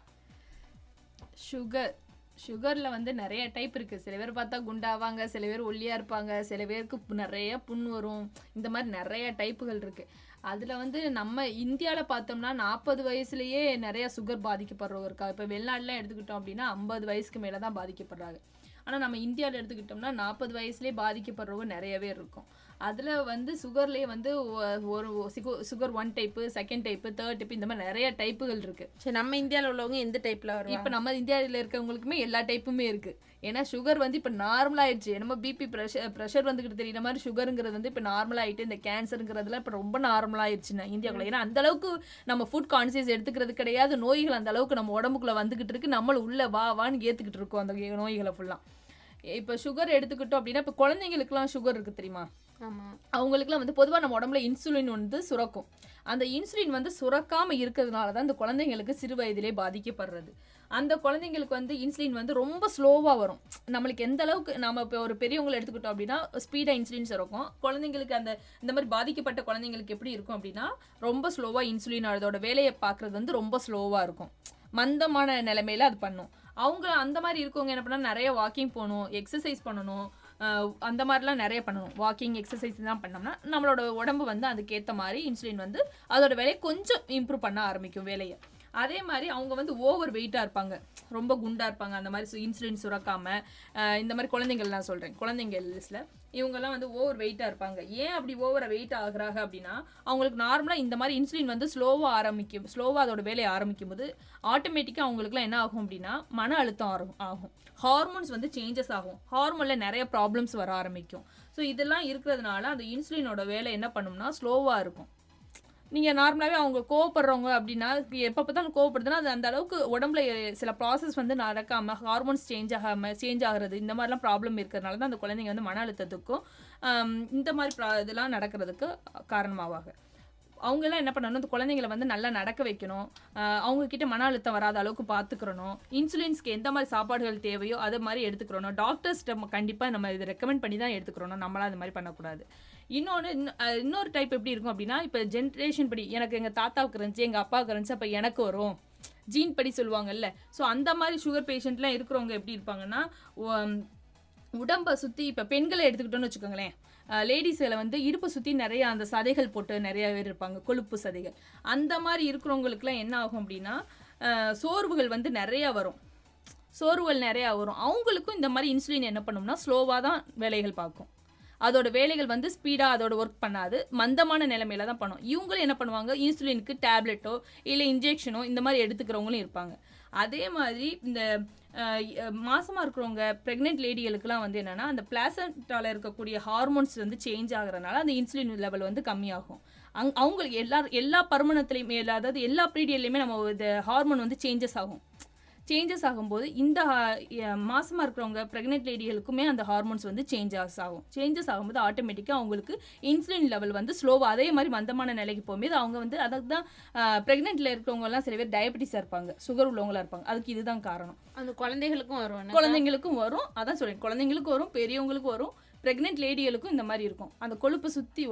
P: சுகர் சுகரில் வந்து நிறைய டைப் இருக்குது சில பேர் பார்த்தா குண்டாவாங்க சில பேர் ஒல்லியாக இருப்பாங்க சில பேருக்கு பு- நிறைய புண் வரும். இந்த மாதிரி நிறைய டைப்புகள் இருக்குது அதில் வந்து நம்ம இந்தியாவில் பார்த்தோம்னா நாற்பது வயசுலேயே நிறையா சுகர் பாதிக்கப்படுறவங்க இருக்கா இப்போ வெளிநாட்டுலாம் எடுத்துக்கிட்டோம் அப்படின்னா ஐம்பது வயசுக்கு மேலே தான் பாதிக்கப்படுறாங்க. ஆனால் நம்ம இந்தியாவில் எடுத்துக்கிட்டோம்னா நாற்பது வயசுலேயே பாதிக்கப்படுறவங்க நிறைய பேர் இருக்கும். அதில் வந்து சுகர்லேயே வந்து ஒரு sugar one type second type third type இந்த மாதிரி நிறைய டைப்புகள் இருக்குது
F: சரி நம்ம இந்தியாவில் உள்ளவங்க எந்த டைப்பில் வருவாங்க?
P: இப்போ நம்ம இந்தியாவில் இருக்கவங்களுக்குமே எல்லா டைப்புமே இருக்கு. ஏன்னா சுகர் வந்து இப்போ நார்மல் ஆயிடுச்சு. நம்ம பிபி ப்ரெஷர் ப்ரெஷர் வந்துக்கிட்டு தெரியுற மாதிரி சுகருங்கிறது வந்து இப்போ நார்மல் ஆயிட்டு இந்த கேன்சருங்கிறதுல இப்போ ரொம்ப நார்மல் ஆயிடுச்சு இந்தியாவுக்குள்ள ஏன்னா அந்த அளவுக்கு நம்ம ஃபுட் கான்சியஸ் எடுத்துக்கிறது கிடையாது. நோய்கள் அந்த அளவுக்கு நம்ம உடம்புக்குள்ள வந்துகிட்டு இருக்கு. நம்மள உள்ள வா வான்னு ஏத்துக்கிட்டு இருக்கோம் அந்த நோய்களை ஃபுல்லா இப்போ சுகர் எடுத்துக்கிட்டோம் அப்படின்னா இப்போ குழந்தைங்களுக்குலாம் சுகர் இருக்கு தெரியுமா? அவங்களுக்குலாம் வந்து பொதுவாக நம்ம உடம்புல இன்சுலின் வந்து சுரக்கும். அந்த இன்சுலின் வந்து சுரக்காம இருக்கிறதுனால தான் இந்த குழந்தைங்களுக்கு சிறு வயதிலே பாதிக்கப்படுறது. அந்த குழந்தைங்களுக்கு வந்து இன்சுலின் வந்து ரொம்ப ஸ்லோவாக வரும். நம்மளுக்கு எந்த அளவுக்கு நம்ம இப்போ ஒரு பெரியவங்களை எடுத்துக்கிட்டோம் அப்படின்னா ஸ்பீடாக இன்சுலின் சுரக்கும். குழந்தைங்களுக்கு அந்த இந்த மாதிரி பாதிக்கப்பட்ட குழந்தைங்களுக்கு எப்படி இருக்கும் அப்படின்னா ரொம்ப ஸ்லோவாக இன்சுலின் அதோட வேலையை பார்க்குறது வந்து ரொம்ப ஸ்லோவாக இருக்கும். மந்தமான நிலைமையில அது பண்ணும். அவங்க அந்த மாதிரி இருக்கவங்க என்ன பண்ணால் நிறைய வாக்கிங் போகணும் எக்ஸசைஸ் பண்ணணும் அந்த மாதிரிலாம் நிறைய பண்ணணும். வாக்கிங் எக்ஸசைஸ் தான் பண்ணோம்னா நம்மளோட உடம்பு வந்து அதுக்கேற்ற மாதிரி இன்சுலின் வந்து அதோட வேலையை கொஞ்சம் இம்ப்ரூவ் பண்ண ஆரம்பிக்கும் வேலையை. அதே மாதிரி அவங்க வந்து ஓவர் வெயிட்டாக இருப்பாங்க. ரொம்ப குண்டாக இருப்பாங்க. அந்த மாதிரி இன்சுலின் சுரக்காமல் இந்த மாதிரி குழந்தைங்கள்லாம் சொல்கிறேன் குழந்தைங்க லிஸ்ட்டில் இவங்கெல்லாம் வந்து ஓவர் வெயிட்டாக இருப்பாங்க. ஏன் அப்படி ஓவர் வெயிட் ஆகுறாங்க அப்படின்னா அவங்களுக்கு நார்மலாக இந்த மாதிரி இன்சுலின் வந்து ஸ்லோவாக ஆரம்பிக்கும் ஸ்லோவாக அதோட வேலையை ஆரம்பிக்கும் போது ஆட்டோமேட்டிக்காக அவங்களுக்குலாம் என்ன ஆகும் அப்படின்னா மன அழுத்தம் ஆகும் ஆகும். ஹார்மோன்ஸ் வந்து சேஞ்சஸ் ஆகும். ஹார்மோனில் நிறைய ப்ராப்ளம்ஸ் வர ஆரம்பிக்கும். ஸோ இதெல்லாம் இருக்கிறதுனால அந்த இன்சுலினோட வேலை என்ன பண்ணும்னா ஸ்லோவாக இருக்கும். நீங்கள் நார்மலாகவே அவங்க கோவப்படுறவங்க அப்படின்னா எப்போ பார்த்தாலும் கோவப்படுதுன்னா அது அந்த அளவுக்கு உடம்புல சில ப்ராசஸ் வந்து நடக்காமல் ஹார்மோன்ஸ் சேஞ்ச் ஆகாமல் சேஞ்ச் ஆகிறது இந்த மாதிரிலாம் ப்ராப்ளம் இருக்கிறதுனால தான் அந்த குழந்தைங்க வந்து மன அழுத்தத்துக்கும் இந்த மாதிரி ப்ரா இதெல்லாம் நடக்கிறதுக்கு காரணமாவாங்க. அவங்கெல்லாம் என்ன பண்ணணும்? அந்த குழந்தைங்களை வந்து நல்லா நடக்க வைக்கணும். அவங்கக்கிட்ட மன அழுத்தம் வராத அளவுக்கு பார்த்துக்கிறணும். இன்சுலின்ஸ்க்கு எந்த மாதிரி சாப்பாடுகள் தேவையோ அதை மாதிரி எடுத்துக்கிறணும். டாக்டர்ஸ்கிட்ட கண்டிப்பாக நம்ம இதை ரெக்கமெண்ட் பண்ணி தான் எடுத்துக்கிறணும். நம்மளாம் அது மாதிரி பண்ணக்கூடாது. இன்னொன்று இன்னொரு டைப் எப்படி இருக்கும் அப்படின்னா இப்போ ஜென்ரேஷன் படி எனக்கு எங்கள் தாத்தாவுக்கு இருந்துச்சு எங்கள் அப்பாவுக்கு இருந்துச்சு அப்போ எனக்கு வரும். ஜீன் படி சொல்லுவாங்கல்ல. ஸோ அந்த மாதிரி சுகர் பேஷண்ட்லாம் இருக்கிறவங்க எப்படி இருப்பாங்கன்னா உடம்பை சுற்றி இப்போ பெண்களை எடுத்துக்கிட்டோன்னு வச்சுக்கோங்களேன். லேடிஸில் வந்து இடுப்பை சுற்றி நிறைய அந்த சதைகள் போட்டு நிறைய பேர் இருப்பாங்க கொழுப்பு சதைகள். அந்த மாதிரி இருக்கிறவங்களுக்குலாம் என்ன ஆகும் அப்படின்னா சோர்வுகள் வந்து நிறையா வரும். சோர்வுகள் நிறையா வரும். அவங்களுக்கும் இந்த மாதிரி இன்சுலின் என்ன பண்ணோம்னா ஸ்லோவாக தான் வேலைகள் பார்க்கும். அதோட வேலைகள் வந்து ஸ்பீடாக அதோட ஒர்க் பண்ணாது. மந்தமான நிலைமையில தான் பண்ணும். இவங்களும் என்ன பண்ணுவாங்க? இன்சுலினுக்கு டேப்லெட்டோ இல்லை இன்ஜெக்ஷனோ இந்த மாதிரி எடுத்துக்கிறவங்களும் இருப்பாங்க. அதே மாதிரி இந்த மாசமாக இருக்கிறவங்க ப்ரெக்னென்ட் லேடிகளுக்குலாம் வந்து என்னென்னா அந்த பிளாசண்டால இருக்கக்கூடிய ஹார்மோன்ஸ் வந்து சேஞ்ச் ஆகிறதுனால அந்த இன்சுலின் லெவல் வந்து கம்மியாகும். அங் அவங்களுக்கு எல்லா எல்லா பருமனத்துலையுமே அதாவது எல்லா பீரியட்லையுமே நம்ம இந்த ஹார்மோன் வந்து சேஞ்சஸ் ஆகும். சேஞ்சஸ் ஆகும்போது இந்த மாசமா இருக்கிறவங்க ப்ரெக்னென்ட் லேடிகளுக்குமே அந்த ஹார்மோன்ஸ் வந்து சேஞ்சஸ் ஆகும். சேஞ்சஸ் ஆகும்போது ஆட்டோமேட்டிக்காக அவங்களுக்கு இன்சுலின் லெவல் வந்து ஸ்லோவாக அதே மாதிரி மந்தமான நிலைக்கு போகும்போது அவங்க வந்து அதுக்கு தான் ப்ரெக்னென்ட்ல இருக்கிறவங்க எல்லாம் சில பேர் டயபெட்டிஸாக இருப்பாங்க. சுகர் உள்ளவங்களா இருப்பாங்க. அதுக்கு இதுதான் காரணம்.
F: அந்த குழந்தைகளுக்கும் வரும்?
P: குழந்தைங்களுக்கும் வரும். அதான் சொல்றேன். குழந்தைங்களுக்கும் வரும் பெரியவங்களுக்கும் வரும். ப்ரெக்னென்ட் லேடிகளுக்கும் இந்த மாதிரி இருக்கும் அந்த கொழுப்பை சுற்றி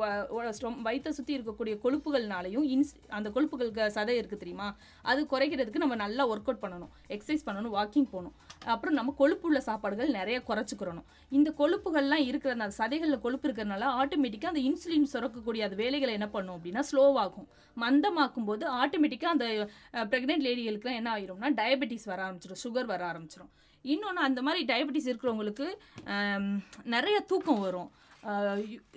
P: வயிற்றை சுற்றி இருக்கக்கூடிய கொழுப்புகள்னாலையும் இன்ஸ் அந்த கொழுப்புகளுக்கு சதை இருக்குது தெரியுமா? அது குறைக்கிறதுக்கு நம்ம நல்லா ஒர்க் அவுட் பண்ணணும். எக்ஸசைஸ் பண்ணணும் வாக்கிங் போகணும். அப்புறம் நம்ம கொழுப்பு உள்ள சாப்பாடுகள் நிறைய குறைச்சிக்கிறணும். இந்த கொழுப்புகள்லாம் இருக்கிற அந்த சதைகளில் கொழுப்பு இருக்கிறதுனால ஆட்டோமேட்டிக்காக அந்த இன்சுலின் சுரக்கக்கூடிய அந்த வேலைகளை என்ன பண்ணும் அப்படின்னா ஸ்லோவாகும் மந்தமாக்கும் போது ஆட்டோமேட்டிக்காக அந்த ப்ரெக்னென்ட் லேடிகளுக்குலாம் என்ன ஆயிரும்னா டயபெட்டிஸ் வர ஆரம்பிச்சிடும் சுகர் வர ஆரம்பிச்சிடும் இன்னொன்று அந்த மாதிரி டயபெட்டிஸ் இருக்கிறவங்களுக்கு நிறைய தூக்கம் வரும்.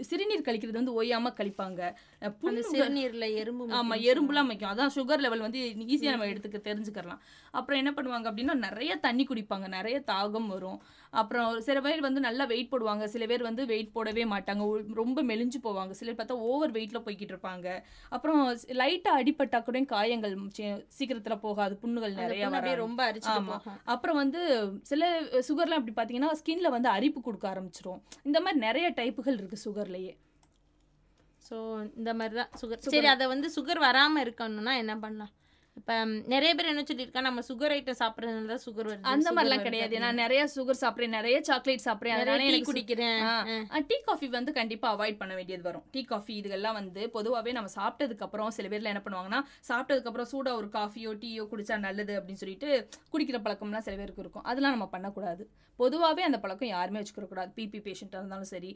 P: சிறுநீர் கழிக்கிறது வந்து ஓயாமல் கழிப்பாங்க. புண்ணுங்க-
F: சிறுநீர்ல எறும்பு
P: ஆமா எறும்புலாம் வைக்கும் அதான் சுகர் லெவல் வந்து ஈஸியாக நம்ம எடுத்துக்க தெரிஞ்சுக்கலாம் அப்புறம் என்ன பண்ணுவாங்க அப்படின்னா நிறைய தண்ணி குடிப்பாங்க. நிறைய தாகம் வரும். அப்புறம் சில பேர் வந்து நல்லா வெயிட் போடுவாங்க. சில பேர் வந்து வெயிட் போடவே மாட்டாங்க. ரொம்ப மெலிஞ்சு போவாங்க. சிலர் பார்த்தா ஓவர் வெயிட்ல போய்கிட்டு இருப்பாங்க. அப்புறம் லைட்டா அடிபட்டா கூட காயங்கள் சீக்கிரத்துல போகாது. புண்ணுகள் நிறைய
F: புண்ணு. ரொம்ப அரிச்சிட்டு
P: ஆமா.
F: போகும்.
P: அப்புறம் வந்து சில சுகர்லாம் அப்படி பார்த்தீங்கன்னா ஸ்கின்ல வந்து அரிப்பு கொடுக்க ஆரம்பிச்சிரும். இந்த மாதிரி நிறைய டைப்புகள் இருக்கு சுகர்லயே
F: ஸோ இந்த மாதிரி தான் சுகர் சரி அதை வந்து சுகர் வராமல் இருக்கணும்னா என்ன பண்ணலாம்? இப்போ நிறைய பேர் என்ன சொல்லியிருக்கா நம்ம சுகர் ஐட்டம் சாப்பிட்றதுனால தான் சுகர் வருது
P: அந்த
F: sugar
P: மாதிரிலாம் கிடையாது. நான் நிறைய சுகர் சாப்பிட்றேன் நிறைய சாக்லேட் சாப்பிட்றேன். அதனால எனக்கு
F: குடிக்கிறேன்.
P: டீ காஃபி வந்து கண்டிப்பா அவாய்ட் பண்ண வேண்டியது வரும். டீ காஃபி இதுகெல்லாம் வந்து பொதுவாகவே நம்ம சாப்பிட்டதுக்கு அப்புறம் சில பேர்ல என்ன பண்ணுவாங்கன்னா சாப்பிட்டதுக்கு அப்புறம் சூடா ஒரு காஃபியோ டீயோ குடிச்சா நல்லது அப்படின்னு சொல்லிட்டு குடிக்கிற பழக்கம்லாம் சில பேருக்கு இருக்கும். அதெல்லாம் நம்ம பண்ணக்கூடாது. பொதுவாகவே அந்த பழக்கம் யாருமே வச்சுக்க கூடாது பிபி பேஷண்ட்டாக இருந்தாலும் சரி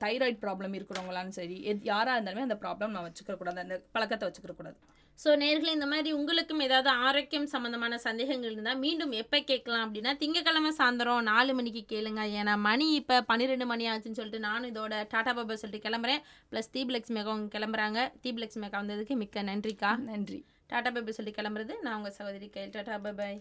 P: தைராய்டு ப்ராப்ளம் இருக்கிறவங்களாலும் சரி எத்- யாரா இருந்தாலுமே அந்த ப்ராப்ளம் நான் வச்சுக்க கூடாது அந்த பழக்கத்தை வச்சுக்க கூடாது
F: ஸோ நேர்களே இந்த மாதிரி உங்களுக்கும் ஏதாவது ஆரோக்கியம் சம்பந்தமான சந்தேகங்கள் இருந்தால் மீண்டும் எப்போ கேட்கலாம் அப்படின்னா திங்கக்கிழமை சாயந்தரம் நாலு மணிக்கு கேளுங்க. ஏன்னா மணி இப்போ பன்னிரெண்டு மணி ஆச்சுன்னு சொல்லிட்டு நானும் இதோட டாடா பாபா சொல்லிட்டு கிளம்புறேன். ப்ளஸ் தீப்லெக்ஸ் மேகா அவங்க கிளம்புறாங்க. தீப்லெக்ஸ் மேகா வந்ததுக்கு மிக்க நன்றிக்கா.
P: நன்றி.
F: டாடா பாபா சொல்லி கிளம்புறது நான் உங்கள் சகோதரி கையில் டாடா பாபாய்